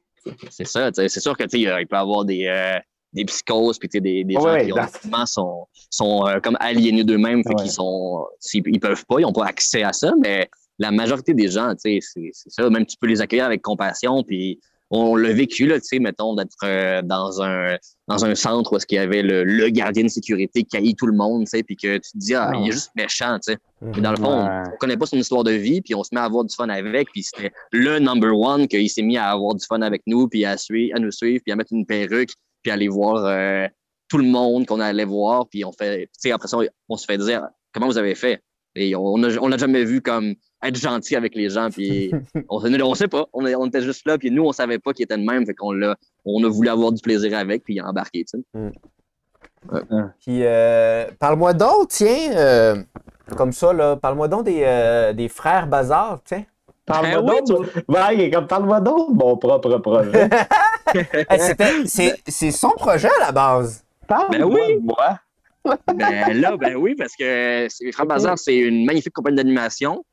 C'est ça. C'est sûr que tu sais, il peut y avoir des, euh, des psychoses puis des, des gens Ouais, qui ont, dans- sont, sont euh, comme aliénés d'eux-mêmes, fait Ouais. qu'ils sont s'ils- ils peuvent pas, ils n'ont pas accès à ça, mais la majorité des gens, c'est ça. Même tu peux les accueillir avec compassion puis on l'a vécu, là, tu sais, mettons, d'être euh, dans un dans un centre où est-ce qu'il y avait le, le gardien de sécurité qui haït tout le monde, tu sais, puis que tu te dis, ah, il est juste méchant, tu sais. Mais dans le fond, on, on connaît pas son histoire de vie, puis on se met à avoir du fun avec, puis c'était le number one qu'il s'est mis à avoir du fun avec nous, puis à, suivre, à nous suivre, puis à mettre une perruque, puis à aller voir euh, tout le monde qu'on allait voir, puis on fait, tu sais, après ça, on, on se fait dire comment vous avez fait? Et on n'a on l'a jamais vu comme être gentil avec les gens, puis on, on sait pas, on, était juste là, puis nous, on savait pas qu'il était de même, fait qu'on l'a, on a voulu avoir du plaisir avec, puis il a embarqué, tu sais. Puis, euh, parle-moi donc, tiens, euh, comme ça, là, parle-moi donc des, euh, des frères Bazar, tiens. Parle-moi Ben oui, donc. Ouais, il est comme parle-moi donc de mon propre projet. C'est, c'est son projet à la base. Parle-moi Ben oui. de moi. Ben là, ben oui, parce que les Frères Bazar, c'est une magnifique compagnie d'animation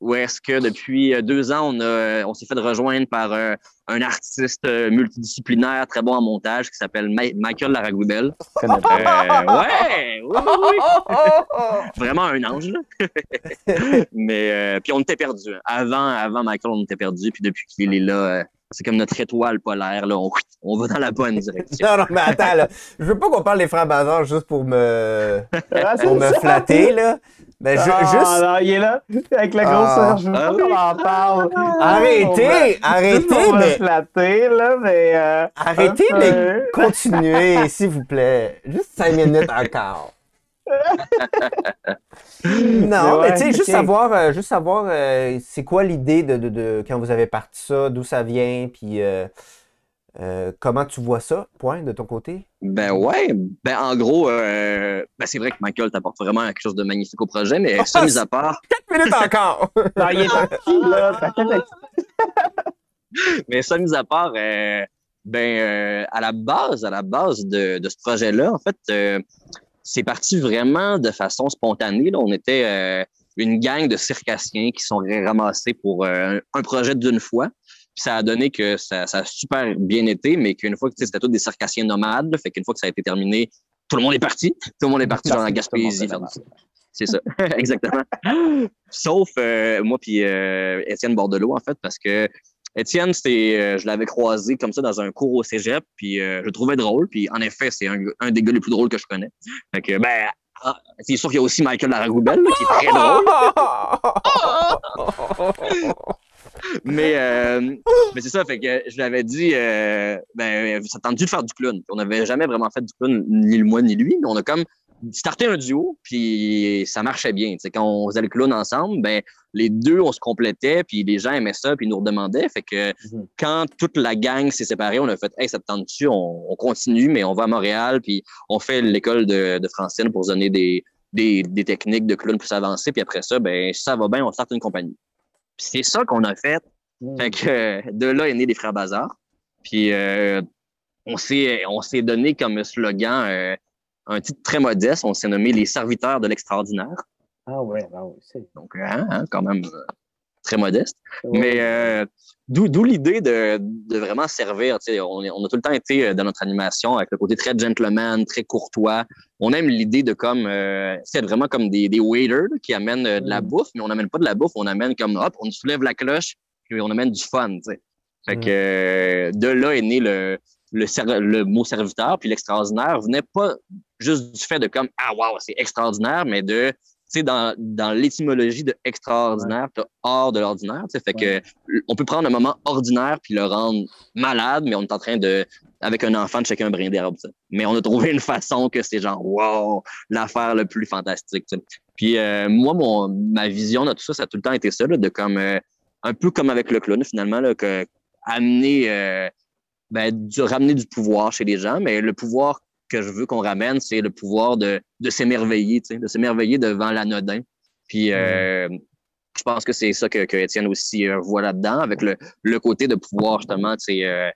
où est-ce que depuis euh, deux ans, on, a, on s'est fait rejoindre par euh, un artiste euh, multidisciplinaire très bon en montage qui s'appelle Ma- Michael Laragoubel. Euh, ouais, oui. Vraiment un ange, là. Mais, euh, puis on était perdus. Avant, avant Michael, on était perdus. Puis depuis qu'il est là, euh, c'est comme notre étoile polaire, là. On, on va dans la bonne direction. Non, non, mais attends, là. Je veux pas qu'on parle des frères Bazar juste pour me, Ah, pour me flatter, là. Mais ju- Ah, juste. non, il est là, avec la grosse Ah. je veux Ah pas oui. qu'on en parle. Arrêtez, On va- arrêtez, va mais- flatter, là, mais... euh, Arrêtez, mais continuez, s'il vous plaît. Juste cinq minutes encore. Non, Ouais, mais tu sais, juste savoir, euh, juste savoir euh, c'est quoi l'idée de, de, de- quand vous avez parti ça, d'où ça vient, puis euh, Euh, comment tu vois ça, point, de ton côté? Ben ouais, ben en gros, euh, ben c'est vrai que Michael t'apporte vraiment quelque chose de magnifique au projet, mais ça, mis à part. 4 minutes encore! Non, il est parti, là. Mais ça, mis à part, euh, ben euh, à la base, à la base de, de ce projet-là, en fait, euh, c'est parti vraiment de façon spontanée. Là. On était euh, une gang de circassiens qui sont ramassés pour euh, un projet d'une fois. Puis ça a donné que ça, ça a super bien été, mais qu'une fois que c'était tous des circassiens nomades, là, fait qu'une fois que ça a été terminé, tout le monde est parti. Tout le monde est parti genre en Gaspésie. C'est ça, exactement. Sauf euh, moi puis Étienne Bordelot, en fait, parce que Étienne, c'était, euh, je l'avais croisé comme ça dans un cours au cégep, puis euh, je le trouvais drôle. Puis en effet, c'est un, un des gars les plus drôles que je connais. Fait que, ben, ah, c'est sûr qu'il y a aussi Michael Laragoubel, là, qui est très drôle. Mais, euh, mais c'est ça, fait que je lui avais dit, euh, ben, ça tente de faire du clown? On n'avait jamais vraiment fait du clown, ni le moi ni lui, mais on a comme starté un duo, puis ça marchait bien. Tu sais, quand on faisait le clown ensemble, ben, les deux, on se complétait, puis les gens aimaient ça, puis ils nous redemandaient. Fait que Mhm. quand toute la gang s'est séparée, on a fait, hey, ça te tente-tu? On, on continue, mais on va à Montréal, puis on fait l'école de, de Francine pour se donner des, des, des techniques de clown plus avancées, puis après ça, ben, si ça va bien, on starte une compagnie. Puis c'est ça qu'on a fait. Fait que euh, de là est né les frères Bazar. Puis euh, on s'est on s'est donné comme slogan euh, un titre très modeste. On s'est nommé les serviteurs de l'extraordinaire. Ah ouais, ah ouais, c'est. Donc hein, hein, quand même euh, très modeste. ouais. Mais euh, d'où d'où l'idée de, de vraiment servir. On, est- on a tout le temps été euh, dans notre animation avec le côté très gentleman, très courtois. On aime l'idée de comme euh, c'est vraiment comme des, des waiters là, qui amènent de la Mm. bouffe, mais on n'amène pas de la bouffe, on amène comme hop, on soulève la cloche, puis on amène du fun. Fait que de là est né le, le, mot serviteur, puis l'extraordinaire venait pas juste du fait de comme ah wow, c'est extraordinaire, mais de tu sais, dans, dans l'étymologie de extraordinaire, t'as hors de l'ordinaire. tu sais. Fait que on peut prendre un moment ordinaire puis le rendre malade, mais on est en train de, avec un enfant, de checker un brin d'herbe. Mais on a trouvé une façon que c'est genre, wow, l'affaire le plus fantastique. tu sais. Puis euh, moi, mon, ma vision de tout ça, ça a tout le temps été ça, là, de comme, euh, un peu comme avec le clown, finalement, là, que amener, euh, ben, du, ramener du pouvoir chez les gens, mais le pouvoir que je veux qu'on ramène, c'est le pouvoir de, de s'émerveiller, tu sais, de s'émerveiller devant l'anodin. Puis euh, je pense que c'est ça que, que Étienne aussi euh, voit là-dedans, avec le, le côté de pouvoir justement, tu sais, euh,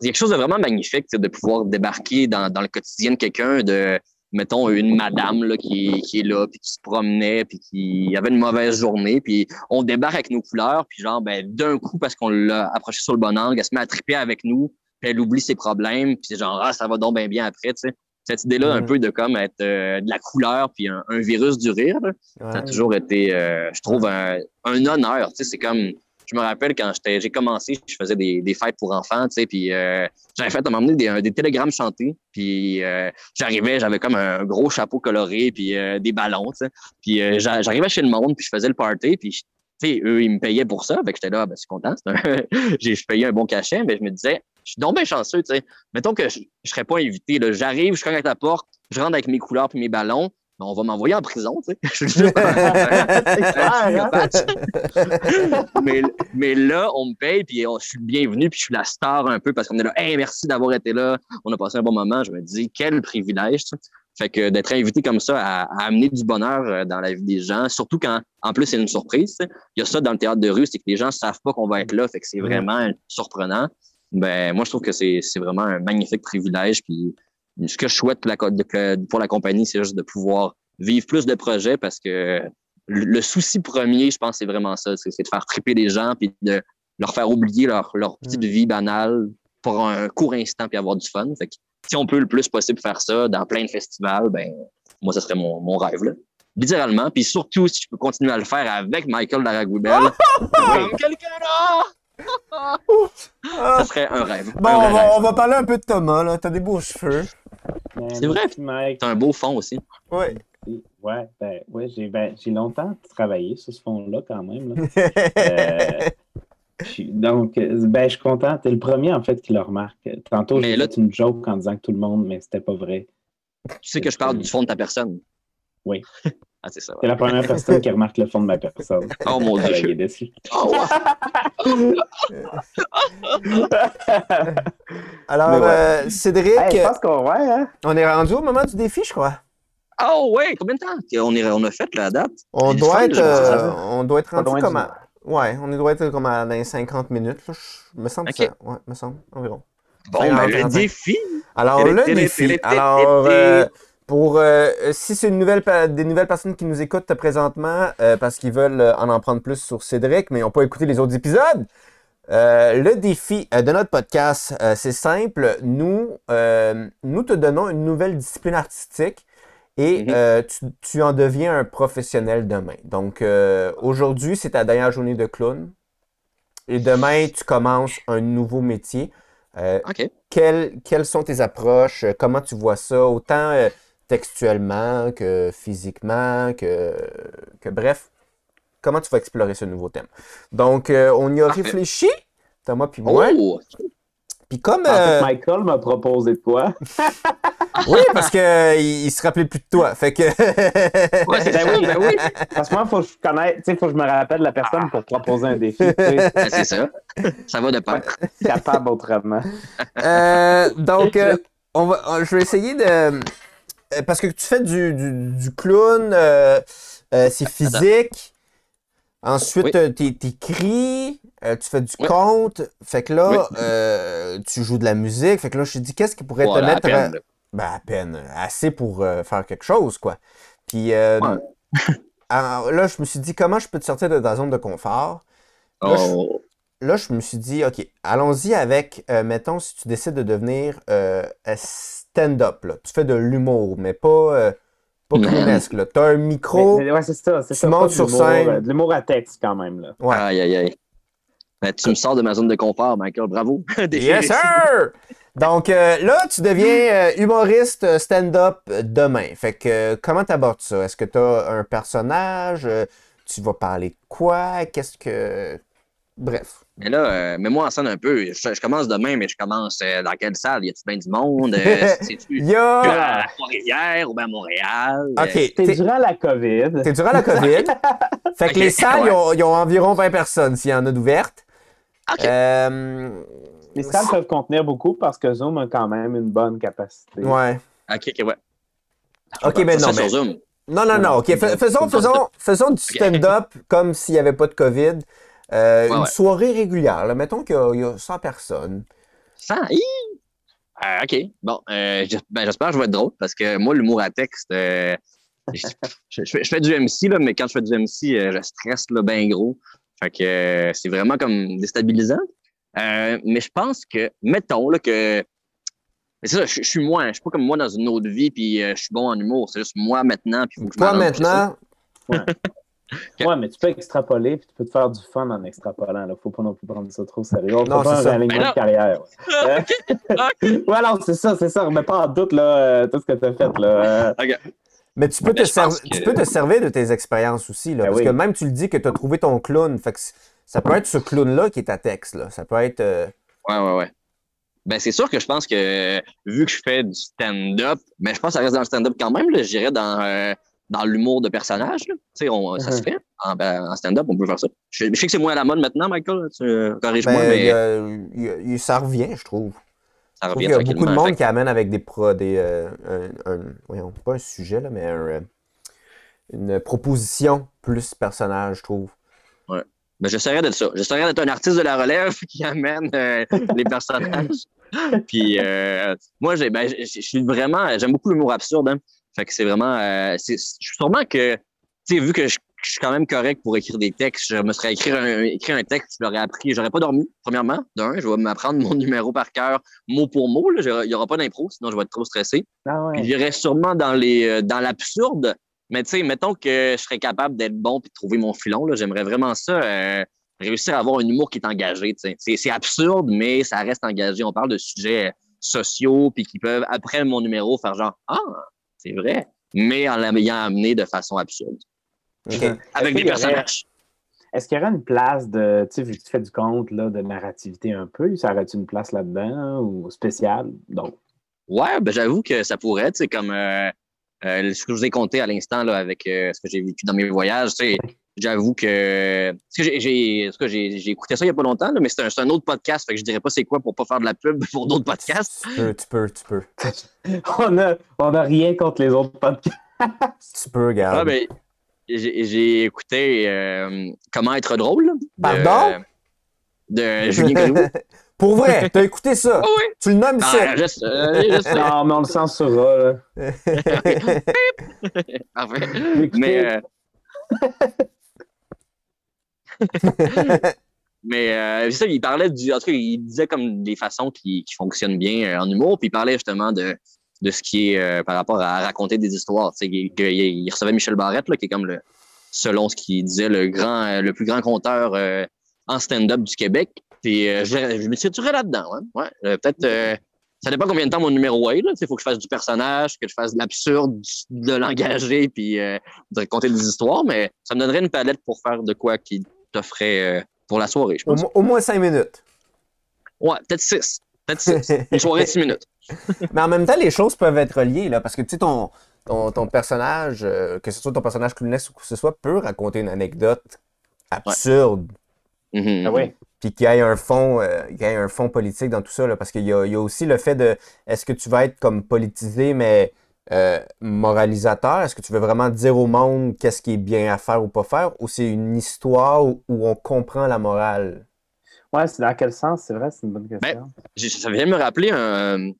y a quelque chose de vraiment magnifique, de pouvoir débarquer dans, dans le quotidien de quelqu'un, de, mettons, une madame là, qui, qui est là, puis qui se promenait, puis qui avait une mauvaise journée, puis on débarque avec nos couleurs, puis genre, ben, d'un coup, parce qu'on l'a approché sur le bon angle, elle se met à triper avec nous, puis elle oublie ses problèmes, puis c'est genre, ah, ça va donc bien bien après, tu sais. Cette idée-là, un peu de comme être euh, de la couleur, puis un, un virus du rire, là, ça a toujours été, euh, je trouve, un, un honneur. Tu sais, c'est comme, je me rappelle quand j'ai commencé, je faisais des, fêtes pour enfants, tu sais, puis euh, j'avais fait à m'emmener des, des télégrammes chantés, puis euh, j'arrivais, j'avais comme un gros chapeau coloré, puis euh, des ballons, tu sais, puis euh, j'a- j'arrivais chez le monde, puis je faisais le party, puis tu sais, eux, ils me payaient pour ça, fait que j'étais là, ben, je suis content, c'est un- j'ai payais un bon cachet, mais je me disais, je suis donc bien chanceux, tu sais. Mettons que je, je serais pas invité, j'arrive, je cogne à ta porte, je rentre avec mes couleurs puis mes ballons, ben, on va m'envoyer en prison, tu sais. Mais, mais là, on me paye, puis on- je suis bienvenu, puis je suis la star un peu parce qu'on est là, hey, merci d'avoir été là, on a passé un bon moment. Je me dis, quel privilège. Fait que d'être invité comme ça à, à amener du bonheur euh, dans la vie des gens, surtout quand, en plus, c'est une surprise. Il y a ça dans le théâtre de rue, c'est que les gens savent pas qu'on va être là, fait que c'est vraiment surprenant. Ben, moi, je trouve que c'est c'est vraiment un magnifique privilège. Puis, ce que je souhaite pour la, pour compagnie, c'est juste de pouvoir vivre plus de projets parce que le, souci premier, je pense, c'est vraiment ça. C'est de faire triper les gens puis de leur faire oublier leur, leur petite vie banale pour un court instant puis avoir du fun. Fait que si on peut le plus possible faire ça dans plein de festivals, ben, moi, ce serait mon, mon rêve, là. Littéralement. Puis surtout, si je peux continuer à le faire avec Michael Laragoubel, comme quelqu'un là! ça serait un rêve. Bon, Un on va, on va parler un peu de Thomas, là. T'as des beaux cheveux. C'est vrai. Mike. C'est un beau fond aussi. Ouais. Ouais, ben, ouais, j'ai ben, j'ai longtemps travaillé sur ce fond-là quand même. Là. Euh, je suis- donc, euh, ben, je suis content. T'es le premier, en fait, qui le remarque. Tantôt, j'ai fait une joke en disant que tout le monde, mais c'était pas vrai. Tu sais que je parle du fond de ta personne. Oui. Ah, c'est ça. C'est la première personne qui remarque le fond de ma personne. Oh mon dieu. est déçue. Oh, ouais. Alors, ouais. euh, Cédric, Hey, je pense qu'on ouais, hein? on est rendu au moment du défi, je crois. Oh, ouais, combien de temps on, est, on a fait la date? On doit, être, euh, ça. on doit être rendu comme à... Ouais, on doit être comme à dans les 50 minutes. Là. Je me semble ça... Ouais, me semble, environ. Bon, ben, le défi. Alors, le défi. Alors, euh, pour euh, si c'est une nouvelle, des nouvelles personnes qui nous écoutent présentement euh, parce qu'ils veulent euh, en en prendre plus sur Cédric, mais n'ont pas écouté les autres épisodes, euh, le défi euh, de notre podcast, euh, c'est simple. Nous, euh, nous te donnons une nouvelle discipline artistique et Mhm. euh, tu, tu en deviens un professionnel demain. Donc, euh, aujourd'hui, c'est ta dernière journée de clown. Et demain, tu commences un nouveau métier. Euh, OK. quelles, quelles sont tes approches? euh, Comment tu vois ça? Autant euh, textuellement que physiquement, que, que bref. Comment tu vas explorer ce nouveau thème? Donc, euh, on y a Parfait. réfléchi, Thomas puis moi. Oh! Puis comme... En fait, euh, Michael m'a proposé de quoi? oui, parce qu'il il se rappelait plus de toi. Fait que... Ouais, c'est Ben oui. ben oui. Parce que moi, il faut que je connaisse, tu sais, faut que je me rappelle la personne pour proposer un défi. Ben, c'est ça. Ça va de pair. capable autrement. Euh, donc, euh, on va, euh, je vais essayer de. Euh, Parce que tu fais du, du, du clown, euh, euh, c'est physique. Ensuite, Oui. t'é- t'écris, euh, tu fais du Oui. conte. Fait que là, Oui. euh, tu joues de la musique. Fait que là, je me dis, qu'est-ce qui pourrait Voilà, te à mettre. peine, à- là. ben, à peine. Assez pour euh, faire quelque chose, quoi. Puis euh, Ouais. alors, là, je me suis dit, comment je peux te sortir de ta zone de confort? Là, je- Oh. là, je me suis dit, OK, allons-y avec, euh, mettons, si tu décides de devenir euh, stand-up, là. Tu fais de l'humour, mais pas, euh, pas clownesque, là. T'as un micro. Mais- mais ouais, c'est ça. C'est tu ça, montes sur scène. euh, De l'humour à texte, quand même. Là. Ouais. Aïe, aïe, aïe. Ben, tu me sors de ma zone de confort, Michael. Bravo. Yes, sir! Donc euh, là, tu deviens euh, humoriste stand-up demain. Fait que euh, comment t'abordes ça? Est-ce que t'as un personnage? Euh, tu vas parler de quoi? Qu'est-ce que. Bref. Mais là, euh, mets-moi en scène un peu. Je, je commence demain, mais je commence euh, dans quelle salle? Y a-tu bien du monde? Euh, C'est-tu Il y a. à Trois-Rivières ou bien à Montréal? OK. T'es t'es- durant la COVID. T'es durant la COVID. fait que les salles, ouais. ils, ont, environ 20 personnes s'il y en a d'ouvertes. OK. Euh, Les salles peuvent contenir beaucoup parce que Zoom a quand même une bonne capacité. ouais. OK, OK, ouais. OK, mais Ça, non, sur mais. Zoom. Non, non, non. OK, fais- faisons, faisons, faisons du stand-up comme s'il n'y avait pas de COVID. Euh, Ouais, une ouais. soirée régulière. là. Mettons qu'il y a- il y, a 100 personnes. Ça, hi! Euh, OK. Bon, euh, ben, j'espère que je vais être drôle parce que moi, l'humour à texte, euh, je, je fais, je fais du MC, là, mais quand je fais du MC, je stresse là, bien gros. Fait que c'est vraiment comme déstabilisant. Mais je pense que, mettons là, que. Mais c'est ça, je, je suis moi. Je suis pas comme moi dans une autre vie, puis euh, je suis bon en humour. C'est juste moi maintenant, puis faut que je Toi, pour Ouais, mais tu peux extrapoler puis tu peux te faire du fun en extrapolant. Là. Faut pas non plus prendre ça trop sérieux. On Non, c'est un Mais non. de carrière. Ouais, ouais non, c'est ça, c'est ça. Remets pas en doute là, euh, tout ce que tu as fait. Là. Euh, mais tu peux, Mais te, serv- que- tu peux te servir de tes expériences aussi. Là, Ben parce oui. que même tu le dis que tu as trouvé ton clown. Fait que ça peut être ce clown-là qui est ta texte. Là. Ça peut être. euh, Ouais, ouais, ouais. Ben, c'est sûr que je pense que vu que je fais du stand-up, ben, je pense que ça reste dans le stand-up quand même. là. Je dirais dans, euh, dans l'humour de personnage. là. Tu sais, on- ça se Mhm. fait. En, ben, en stand-up, on peut faire ça. Je, je sais que c'est moins à la mode maintenant, Michael. Tu, euh, corrige-moi, ben, mais il il il- ça revient, je trouve. ça Je trouve revient qu'il y a beaucoup de monde qui amène avec des pro, des, euh, un, un- voyons, pas un sujet, là, mais un, euh, une proposition plus personnage, je trouve. que- ben, j'essaierais d'être ça. J'essaierais d'être un artiste de la relève qui amène euh, les personnages. Puis euh, moi, j'ai, ben, je je suis vraiment, j'aime beaucoup l'humour absurde. Hein. Fait que c'est vraiment, euh, c'est, je suis sûrement que, tu sais, vu que je, je suis quand même correct pour écrire des textes, je me serais écrit un, écrit un texte, je l'aurais appris, j'aurais pas dormi, premièrement. D'un, je vais m'apprendre mon numéro par cœur, mot pour mot. Il y aura pas d'impro, sinon je vais être trop stressé. ah ouais. J'irais sûrement dans les euh, dans l'absurde. Mais tu sais, mettons que je serais capable d'être bon puis de trouver mon filon. là. J'aimerais vraiment ça. euh, réussir à avoir un humour qui est engagé. tu sais. C'est, c'est absurde, mais ça reste engagé. On parle de sujets sociaux puis qui peuvent, après mon numéro, faire genre Ah, c'est vrai. Mais en l'ayant amené de façon absurde. Avec des aurait- personnages. Est-ce qu'il y aurait une place de, tu sais, vu que tu fais du conte, là, de narrativité un peu, ça aurait-tu une place là-dedans ou spéciale? Donc, Ouais, ben j'avoue que ça pourrait, tu sais, comme euh, Euh, ce que je vous ai compté à l'instant là, avec euh, ce que j'ai vécu dans mes voyages, tu sais, j'avoue que, j'ai, j'ai, parce que j'ai, j'ai écouté ça il n'y a pas longtemps, là, mais c'est un, c'est un autre podcast, fait que je dirais pas c'est quoi pour pas faire de la pub pour d'autres podcasts. Tu peux, tu peux, tu peux. on a, on a rien contre les autres podcasts. Tu peux, regarde. Ah, ben, j'ai, j'ai écouté euh, Comment être drôle. de- Pardon? De Julien Grégoire. Pour vrai, t'as écouté ça? Ah oui. Tu le nommes Ah, ça? Non, mais on le censurera. Là. Parfait. Écoutez, Mais, euh, mais euh, ça, il parlait du. En tout cas, il disait comme des façons qui, qui fonctionnent bien euh, en humour, puis il parlait justement de, de ce qui est euh, par rapport à raconter des histoires. Qu'il- il recevait Michel Barrette, là, qui est comme le, selon ce qu'il disait, le grand, le plus grand conteur en stand-up du Québec. Puis je, me situerais là-dedans. hein. Ouais, peut-être. ça dépend combien de temps mon numéro est. Il faut que je fasse du personnage, que je fasse de l'absurde, de l'engager, puis de raconter des histoires, mais ça me donnerait une palette pour faire de quoi qui t'offrait euh, pour la soirée, je Au, pense. au moins cinq minutes. Ouais, peut-être six. Peut-être six. Une soirée de six minutes. Mais en même temps, les choses peuvent être reliées, là, parce que tu sais, ton, ton, ton personnage, euh, que ce soit ton personnage clownesque ou que ce soit, peut raconter une anecdote absurde, Mhm. Ah oui. puis qu'il y ait un fond, euh, qu'il y ait un fond politique dans tout ça, là, parce qu'il y a, il y a aussi le fait de, est-ce que tu vas être comme politisé, mais euh, moralisateur? Est-ce que tu veux vraiment dire au monde qu'est-ce qui est bien à faire ou pas faire, ou c'est une histoire où, où on comprend la morale? Ouais, c'est dans quel sens? C'est vrai, c'est une bonne question. J'ai- Ça vient de me rappeler un,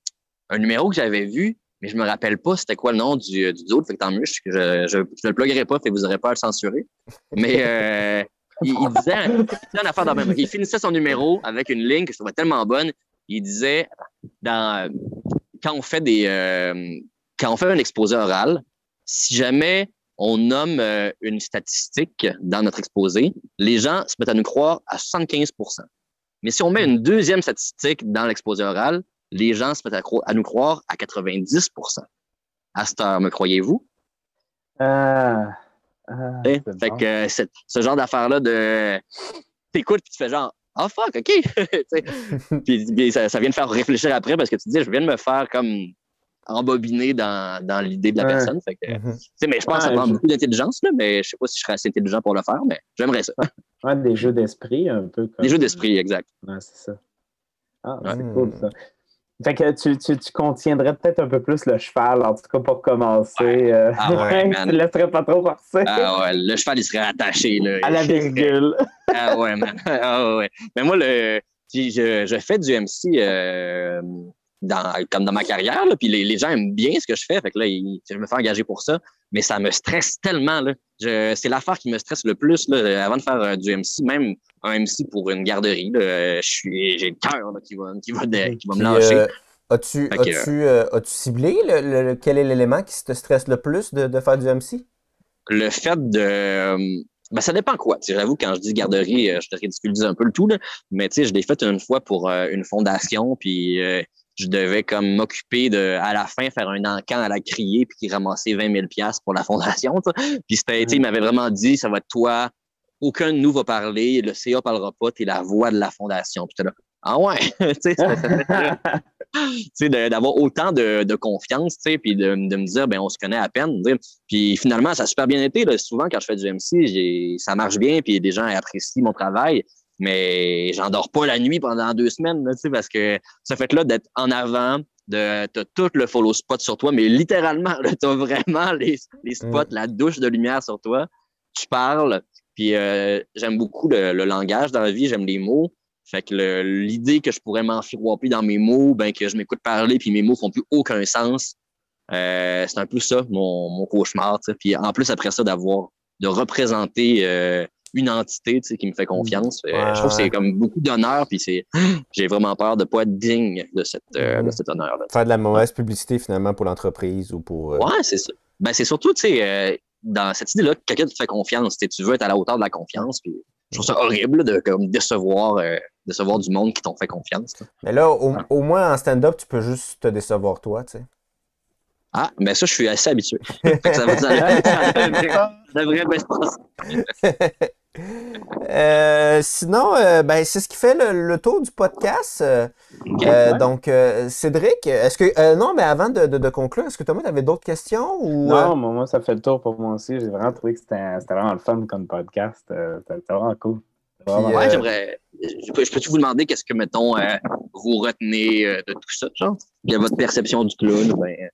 un numéro que j'avais vu, mais je me rappelle pas c'était quoi le nom du, du dude, fait que tant mieux, je, je, je, je le pluguerai pas, fait que vous aurez pas à le censurer. Mais euh, il, il disait, il disait une affaire dans même. Il finissait son numéro avec une ligne que je trouvais tellement bonne. Il disait, dans, quand on fait des, euh, quand on fait un exposé oral, si jamais on nomme euh, une statistique dans notre exposé, les gens se mettent à nous croire à 75% Mais si on met une deuxième statistique dans l'exposé oral, les gens se mettent à, nous croire à 90 À cette heure, me croyez-vous? Euh, euh, Hein? c'est Fait bon. que euh, ce genre d'affaire-là de t'écoutes puis tu fais genre Ah fuck, ok. Puis ça, ça vient de faire réfléchir après parce que tu te dis je viens de me faire comme embobiner dans, dans l'idée de la Ouais. personne. Fait que, Mhm. mais je pense que ça prend je- beaucoup d'intelligence, là, mais je sais pas si je serais assez intelligent pour le faire, mais j'aimerais ça. Ouais, des jeux d'esprit, un peu comme. Des jeux d'esprit, exact. Ouais, c'est ça. Ah, Ouais. c'est cool, ça. Fait que tu, tu, tu contiendrais peut-être un peu plus le cheval, en tout cas pour commencer. euh, Ah ouais, man. tu ne laisserais pas trop forcer Ah ouais, le cheval, il serait attaché. Là. à la virgule. Ah ouais, man. Ah ouais. Mais moi, le, je, je fais du MC euh, dans, comme dans ma carrière, là, puis les, les gens aiment bien ce que je fais. Fait que là, ils- je me fais engager pour ça. Mais ça me stresse tellement. Là. Je, c'est l'affaire qui me stresse le plus là, avant de faire euh, du MC, même un MC pour une garderie. Là, je suis, j'ai le cœur qui, va, qui, va, de- qui va me lâcher. euh, as-tu, que, as-tu, euh, as-tu ciblé le, le- le- quel est l'élément qui te stresse le plus de, de faire du MC? le fait de. Ben, ça dépend quoi. J'avoue, quand je dis garderie, je te ridiculise un peu le tout, là. mais je l'ai fait une fois pour euh, une fondation, puis euh, je devais comme m'occuper de, à la fin, faire un encan à la criée, puis qui ramassait 20 000 piastres pour la fondation. tu sais. Puis c'était, il m'avait vraiment dit, ça va être toi, aucun de nous va parler, le CA parlera pas, t'es la voix de la fondation. Puis là, ah ouais, tu sais, d'avoir autant de, de confiance, tu sais, puis de, de me dire, ben, on se connaît à peine. Puis finalement, ça a super bien été. Là. Souvent, quand je fais du MC, ça marche bien, puis des gens apprécient mon travail. Mais j'endors pas la nuit pendant deux semaines, là, parce que ce fait-là d'être en avant, de t'as tout le follow spot sur toi, mais littéralement, t'as vraiment les, les spots, la douche de lumière sur toi. Tu parles, puis euh, j'aime beaucoup le, le langage dans la vie, j'aime les mots. Fait que l'idée que je pourrais m'enfiroiper dans mes mots, ben que je m'écoute parler, puis mes mots font plus aucun sens, euh, c'est un peu ça, mon, mon cauchemar. Puis en plus, après ça, d'avoir de représenter euh, une entité tu sais, qui me fait confiance, euh, Ouais, je trouve que c'est comme beaucoup d'honneur, puis c'est j'ai vraiment peur de pas être digne de, cette, euh, de cet honneur-là. Faire de la mauvaise publicité finalement pour l'entreprise ou pour. euh, Ouais, c'est ça. Ben, c'est surtout, tu sais, euh, dans cette idée-là, que quelqu'un te fait confiance. tu veux être à la hauteur de la confiance. Puis je trouve ça horrible de comme, décevoir, euh, décevoir du monde qui t'ont fait confiance. là. Mais là, au, au moins en stand-up, tu peux juste te décevoir toi, tu sais. Ah, mais ça, je suis assez habitué. Ça, va- ça, ça ça devrait bien se passer. Euh, sinon, euh, ben, c'est ce qui fait le, le tour du podcast. Euh, euh, donc, euh, Cédric, est-ce que. euh, non, mais avant de, de- de conclure, est-ce que Thomas, tu avais d'autres questions ou. Non, moi, moi, ça fait le tour pour moi aussi. J'ai vraiment trouvé que c'était vraiment le fun comme podcast. C'était vraiment cool. Vraiment Ouais, j'aimerais. Je peux, je peux-tu vous demander qu'est-ce que, mettons, euh, vous retenez euh, de tout ça, genre? De votre perception du clown? Ben,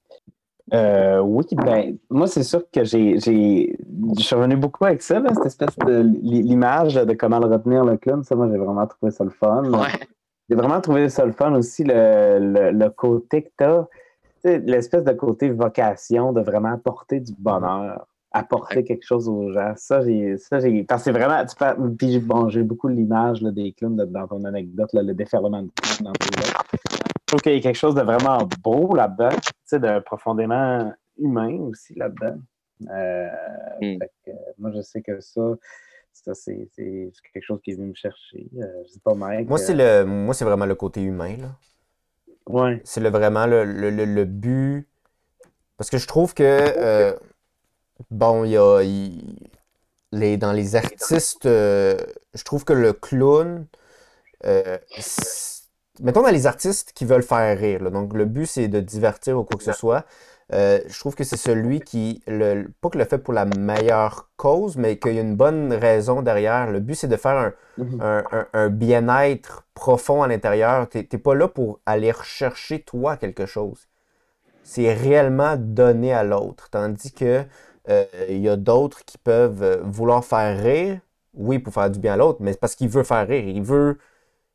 Euh, oui, ben, moi, c'est sûr que j'ai, j'ai, je suis revenu beaucoup avec ça, là, cette espèce de li- l'image de comment le retenir le clown. Ça, moi, j'ai vraiment trouvé ça le fun. ouais. J'ai vraiment trouvé ça le fun aussi, le, le, le côté que t'as, l'espèce de côté vocation de vraiment apporter du bonheur, apporter Ouais. quelque chose aux gens. Ça, j'ai, ça, j'ai, parce que c'est vraiment, tu par- puis bon, j'ai beaucoup l'image là, des clowns de- dans ton anecdote, là, le déferlement de clowns dans trouve qu'il y a quelque chose de vraiment beau là-dedans, tu sais, de profondément humain aussi là-dedans. Euh, Mm. fait que, euh, moi, je sais que ça, ça c'est, quelque chose qui est venu me chercher. Euh, je sais pas, Mike. Moi, c'est le, moi, c'est vraiment le côté humain. Là. Ouais. C'est le, vraiment le, le- le- le but. Parce que je trouve que, euh, bon, il y a. les, dans les artistes, euh, je trouve que le clown. Mettons dans les artistes qui veulent faire rire. là. donc, le but, c'est de divertir ou quoi que ce soit. Euh, je trouve que c'est celui qui, le, pas que le fait pour la meilleure cause, mais qu'il y a une bonne raison derrière. Le but, c'est de faire un, Mhm. un, un- un bien-être profond à l'intérieur. Tu n'es pas là pour aller rechercher toi quelque chose. C'est réellement donner à l'autre. Tandis que euh, il y a d'autres qui peuvent euh, vouloir faire rire, oui, pour faire du bien à l'autre, mais c'est parce qu'il veut faire rire. Il veut.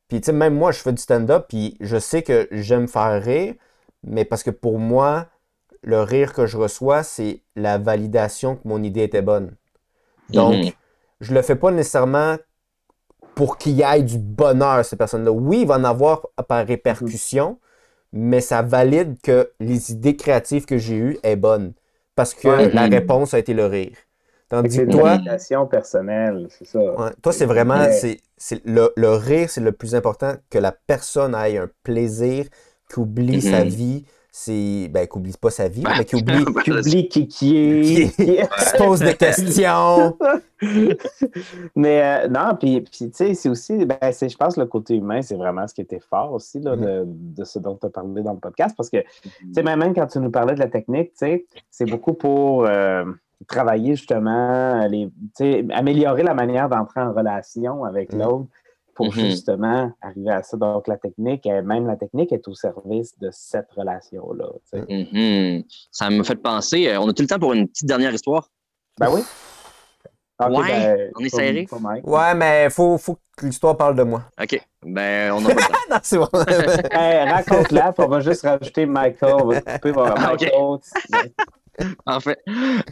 Puis, tu sais, même moi, je fais du stand-up, puis je sais que j'aime faire rire, mais parce que pour moi, le rire que je reçois, c'est la validation que mon idée était bonne. Donc, Mhm. je le fais pas nécessairement pour qu'il y ait du bonheur, ces personnes-là. Oui, il va en avoir par répercussion, mais ça valide que les idées créatives que j'ai eues est bonnes. Parce que la Mhm. réponse a été le rire. Que Tandis C'est que une toi, validation personnelle, c'est ça. ouais, toi c'est vraiment, c'est, c'est le, le rire, c'est le plus important, que la personne ait un plaisir, qu'il oublie Mhm. sa vie, c'est, ben, qu'il oublie pas sa vie, mais qu'il oublie, Tu oublies qui, qui est. qui se pose des questions. Mais euh, non, puis, puis tu sais, c'est aussi, ben, c'est, je pense, le côté humain, c'est vraiment ce qui était fort aussi là, de, de ce dont tu as parlé dans le podcast. Parce que, tu sais, même, même quand tu nous parlais de la technique, tu sais, c'est beaucoup pour euh, travailler justement, les, améliorer la manière d'entrer en relation avec Mhm. l'autre pour Mhm. justement arriver à ça. Donc, la technique, elle- même la technique est au service de cette relation-là. Mhm. Ça me fait penser. euh, on a tout le temps pour une petite dernière histoire? Ben oui. Ok, Ouais, ben, on est serré. Ouais, mais faut, faut que l'histoire parle de moi. OK. Ben, on a pas le temps. Non, c'est bon. Hey, raconte-la, on va juste rajouter Michael. On va couper, on va En fait,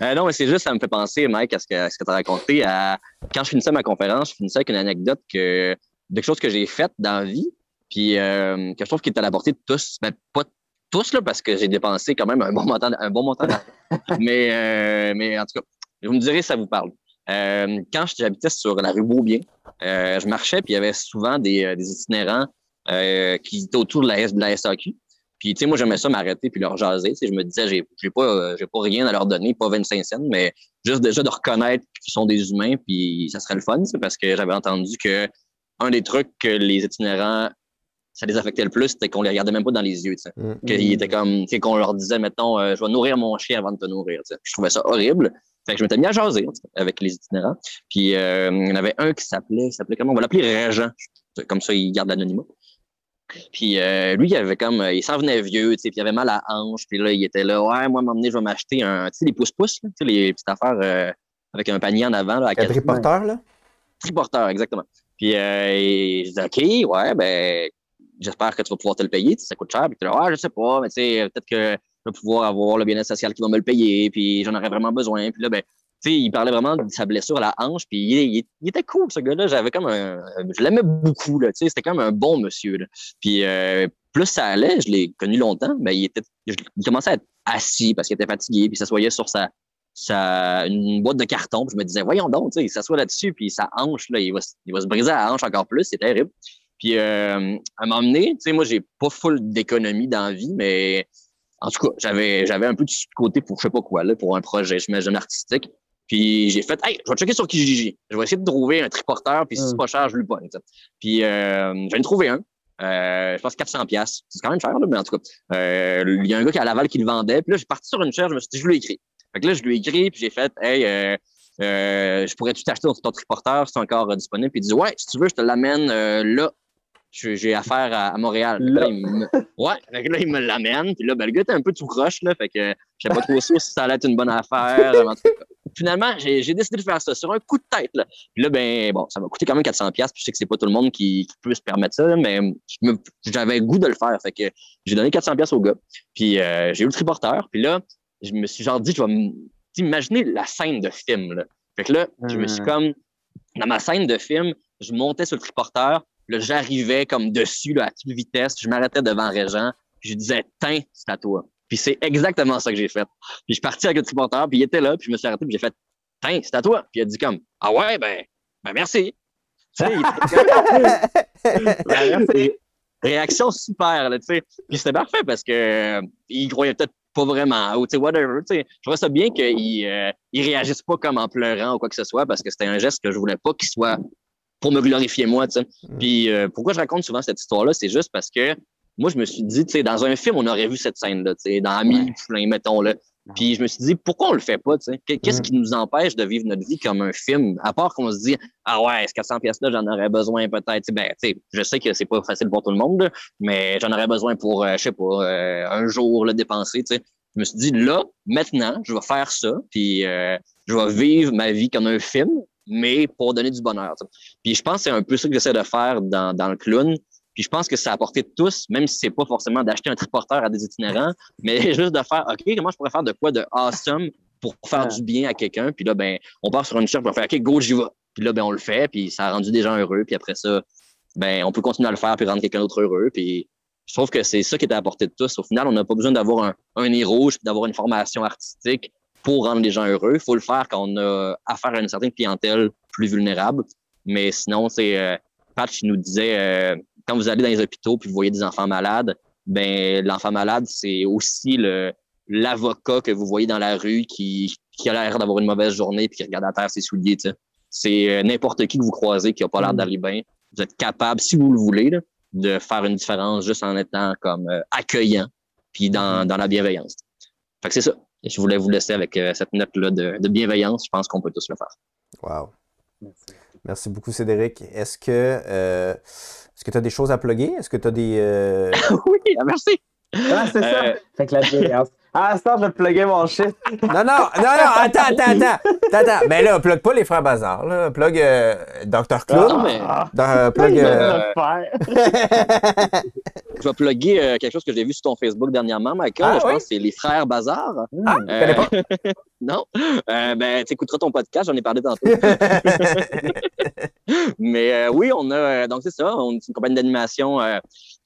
euh, non, mais c'est juste, ça me fait penser, Mike, à ce que, ce que tu as raconté. À, quand je finissais ma conférence, je finissais avec une anecdote que, de quelque chose que j'ai fait dans la vie, puis euh, que je trouve qu'il est à la portée de tous. Ben, pas tous, là, parce que j'ai dépensé quand même un bon montant, un bon montant d'argent. mais, euh, mais en tout cas, vous me direz si ça vous parle. Quand j'habitais sur la rue Beaubien, je marchais, puis il y avait souvent des, des itinérants qui étaient autour de la, de la SAQ. Puis, tu sais, moi, j'aimais ça m'arrêter puis leur jaser. Tu sais, je me disais, j'ai, j'ai pas, euh, j'ai pas rien à leur donner, pas 25 cents, mais juste déjà de reconnaître qu'ils sont des humains, puis ça serait le fun, tu sais, parce que j'avais entendu que un des trucs que les itinérants, ça les affectait le plus, c'était qu'on les regardait même pas dans les yeux, tu sais. Mm. Qu'ils étaient comme, qu'on leur disait, mettons, euh, je vais nourrir mon chien avant de te nourrir, tu sais. Je trouvais ça horrible. Fait que je m'étais mis à jaser avec les itinérants. Puis euh, il y en avait un qui s'appelait, s'appelait comment? On va l'appeler Régent. Comme ça, il garde l'anonymat. Puis euh, lui, il avait comme, euh, il s'en venait vieux, tu sais, puis il avait mal à la hanche. Puis là, il était là, ouais, moi, m'emmener, je vais m'acheter un, tu sais, les pouces-pouces, tu sais, les petites affaires euh, avec un panier en avant, là, à quatre- Quadriporteur, là? triporteur, exactement. Puis euh, je dis, OK, ouais, ben, j'espère que tu vas pouvoir te le payer, ça coûte cher. Puis tu dis, ouais, je sais pas, mais tu sais, peut-être que je vais pouvoir avoir le bien-être social qui va me le payer, puis j'en aurais vraiment besoin. Puis là, ben, sais, il parlait vraiment de sa blessure à la hanche, puis il, était cool, ce gars-là. J'avais comme un, je l'aimais beaucoup, là, tu sais, c'était comme un bon monsieur, là. Puis euh, plus ça allait, je l'ai connu longtemps, ben, il était, il commençait à être assis parce qu'il était fatigué, puis il s'assoyait sur sa, sa, une boîte de carton, puis je me disais, voyons donc, tu sais, il s'assoit là-dessus, puis sa hanche, là, il va, il va se briser la hanche encore plus, c'est terrible. Puis euh, à m'emmener, tu sais, moi, j'ai pas full d'économie dans la vie, mais en tout cas, j'avais, j'avais un peu de côté pour je sais pas quoi, là, pour un projet, j'imagine, artistique. Puis j'ai fait, hey, je vais checker sur Kijiji. Je vais essayer de trouver un triporteur, puis si c'est Mm. pas cher, je lui sais. Puis euh, je viens de trouver un. Euh, je pense 400 pièces. C'est quand même cher, là, mais en tout cas, euh, il y a un gars qui est à Laval qui le vendait. Puis là, j'ai parti sur une chaire, je me suis dit, je lui ai écrit. Fait que là, je lui ai écrit, puis j'ai fait, hey, euh, euh, je pourrais-tu t'acheter ton, ton triporteur si c'est encore disponible? Puis il dit, ouais, si tu veux, je te l'amène là. J'ai affaire à, à Montréal. Là. Là, il me... Ouais, fait que là, il me l'amène. Puis là, ben, le gars était un peu tout croche, là. Fait que je sais pas trop sûr si ça allait être une bonne affaire. En tout cas, finalement, j'ai décidé de faire ça sur un coup de tête, là. Puis là, ben, bon, ça m'a coûté quand même 400$. Puis je sais que c'est pas tout le monde qui, qui peut se permettre ça, mais j'avais le goût de le faire. Fait que j'ai donné 400$ au gars. Puis euh, j'ai eu le triporteur. Puis là, je me suis genre dit, je vais imaginer la scène de film, là. Fait que là, je me suis Hmm. comme, dans ma scène de film, je montais sur le triporteur. Là, j'arrivais comme dessus, là, à toute vitesse. Je m'arrêtais devant Régent. Puis je disais, Tiens, c'est à toi. Puis c'est exactement ça que j'ai fait. Puis je suis parti avec le triporteur, puis il était là, puis je me suis arrêté, puis j'ai fait, Tiens, c'est à toi. Puis il a dit comme, Ah ouais, ben, ben merci. Tu sais, il était comme- Ben, merci. réaction super, là, tu sais. Puis c'était parfait parce que euh, il croyait peut-être pas vraiment, ou tu sais, whatever, tu sais. Je trouvais ça bien qu'il euh, il réagisse pas comme en pleurant ou quoi que ce soit parce que c'était un geste que je voulais pas qu'il soit pour me glorifier moi, tu sais. Mm. Puis euh, pourquoi je raconte souvent cette histoire-là, c'est juste parce que moi, je me suis dit, tu sais, dans un film, on aurait vu cette scène-là, tu sais, dans Amélie Poulain, mettons-le. Puis je me suis dit, pourquoi on le fait pas, tu sais? Qu'est- Qu'est-ce qui nous empêche de vivre notre vie comme un film, à part qu'on se dit, ah ouais, ce 400 pièces-là, j'en aurais besoin peut-être? Ben, tu sais, je sais que c'est pas facile pour tout le monde, mais j'en aurais besoin pour, euh, je sais pas, euh, un jour le dépenser, tu sais. Je me suis dit, là, maintenant, je vais faire ça, puis euh, je vais vivre ma vie comme un film, mais pour donner du bonheur. Puis je pense que c'est un peu ça que j'essaie de faire dans, dans le clown. Puis je pense que ça a apporté tous, même si c'est pas forcément d'acheter un triporteur à des itinérants, mais juste de faire, OK, comment je pourrais faire de quoi de awesome pour faire Ouais. du bien à quelqu'un? Puis là, ben, on part sur une charte pour faire, OK, go, j'y vais. Puis là, ben, on le fait, puis ça a rendu des gens heureux. Puis après ça, ben, on peut continuer à le faire puis rendre quelqu'un d'autre heureux. Puis je trouve que c'est ça qui est à portée de tous. Au final, on n'a pas besoin d'avoir un, un nez rouge puis d'avoir une formation artistique pour rendre les gens heureux. Il faut le faire quand on a affaire à une certaine clientèle plus vulnérable. Mais sinon, c'est euh, Pat qui nous disait euh, quand vous allez dans les hôpitaux puis vous voyez des enfants malades, ben l'enfant malade, c'est aussi le l'avocat que vous voyez dans la rue qui, qui a l'air d'avoir une mauvaise journée puis qui regarde à terre ses souliers. tu sais. C'est euh, n'importe qui que vous croisez qui a pas l'air Mm. d'aller bien. Vous êtes capable, si vous le voulez, là, de faire une différence juste en étant comme euh, accueillant puis dans, dans la bienveillance. Fait que c'est ça. Et je voulais vous laisser avec euh, cette note-là de, de bienveillance. Je pense qu'on peut tous le faire. Wow. Merci. Merci beaucoup, Cédric. Est-ce que euh, est-ce que tu as des choses à plugger? Est-ce que tu as des. euh, oui, merci. Ah, c'est ça. Euh, Fait que la bienveillance. Ah, ça, je vais plugger mon shit. Non, non, non, non, attends, attends, attends. Mais là, plug pas les frères Bazar. Là. Plug euh, Dr. Mais- Ah, plug. va euh, le faire. Je vais plugger euh, quelque chose que j'ai vu sur ton Facebook dernièrement, Michael. Ah, je oui? pense que c'est les frères Bazar. Ah, connais pas. non. Euh, ben, tu écouteras ton podcast, j'en ai parlé tantôt. Mais euh, oui, on a euh, donc c'est ça, on est une compagnie d'animation euh,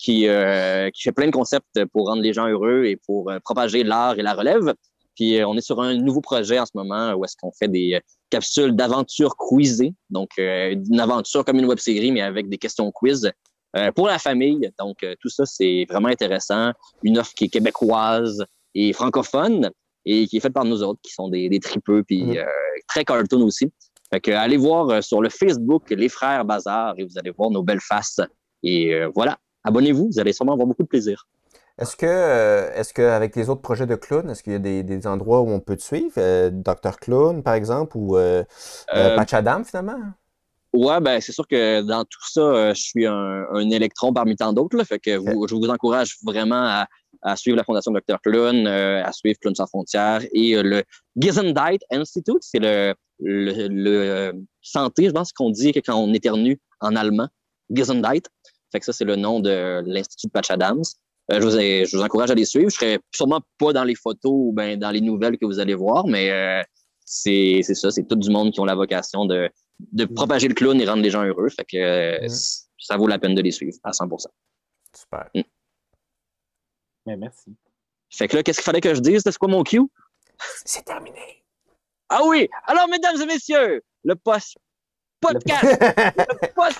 qui, euh, qui fait plein de concepts pour rendre les gens heureux et pour euh, propager l'art et la relève. Puis euh, on est sur un nouveau projet en ce moment où est-ce qu'on fait des capsules d'aventure quizées, donc une aventure comme une web série mais avec des questions quiz pour la famille. Donc tout ça c'est vraiment intéressant, une offre qui est québécoise et francophone et qui est faite par nous autres qui sont des, des tripeux puis Mhm. euh, très cartoon aussi. Fait que allez voir sur le Facebook Les Frères Bazar et vous allez voir nos belles faces. Et voilà, abonnez-vous, vous allez sûrement avoir beaucoup de plaisir. Est-ce que, euh, est-ce qu'avec les autres projets de clown, est-ce qu'il y a des, des endroits où on peut te suivre? Euh, Dr. Clown, par exemple, ou euh, Patch Adam, finalement? Ouais, ben c'est sûr que dans tout ça, je suis un, un électron parmi tant d'autres. Fait que vous, je vous encourage vraiment à, à suivre la Fondation Dr. Clown, euh, à suivre Clown sans frontières et euh, le Gesundheit Institute, c'est le, le, le, santé, je pense qu'on dit que quand on éternue en allemand. Gesundheit. Fait que ça, c'est le nom de l'Institut de Patch Adams. Euh, je, vous, ai- je vous encourage à les suivre. Je serai sûrement pas dans les photos ou ben, dans les nouvelles que vous allez voir, mais euh, c'est c'est ça, c'est tout du monde qui ont la vocation de, de propager le clown et rendre les gens heureux. Fait que euh, Mm. ça vaut la peine de les suivre à 100% Super. Mais merci. Fait que là, qu'est-ce qu'il fallait que je dise? C'est quoi mon cue? C'est terminé. Ah oui! Alors, mesdames et messieurs, le post podcast, le post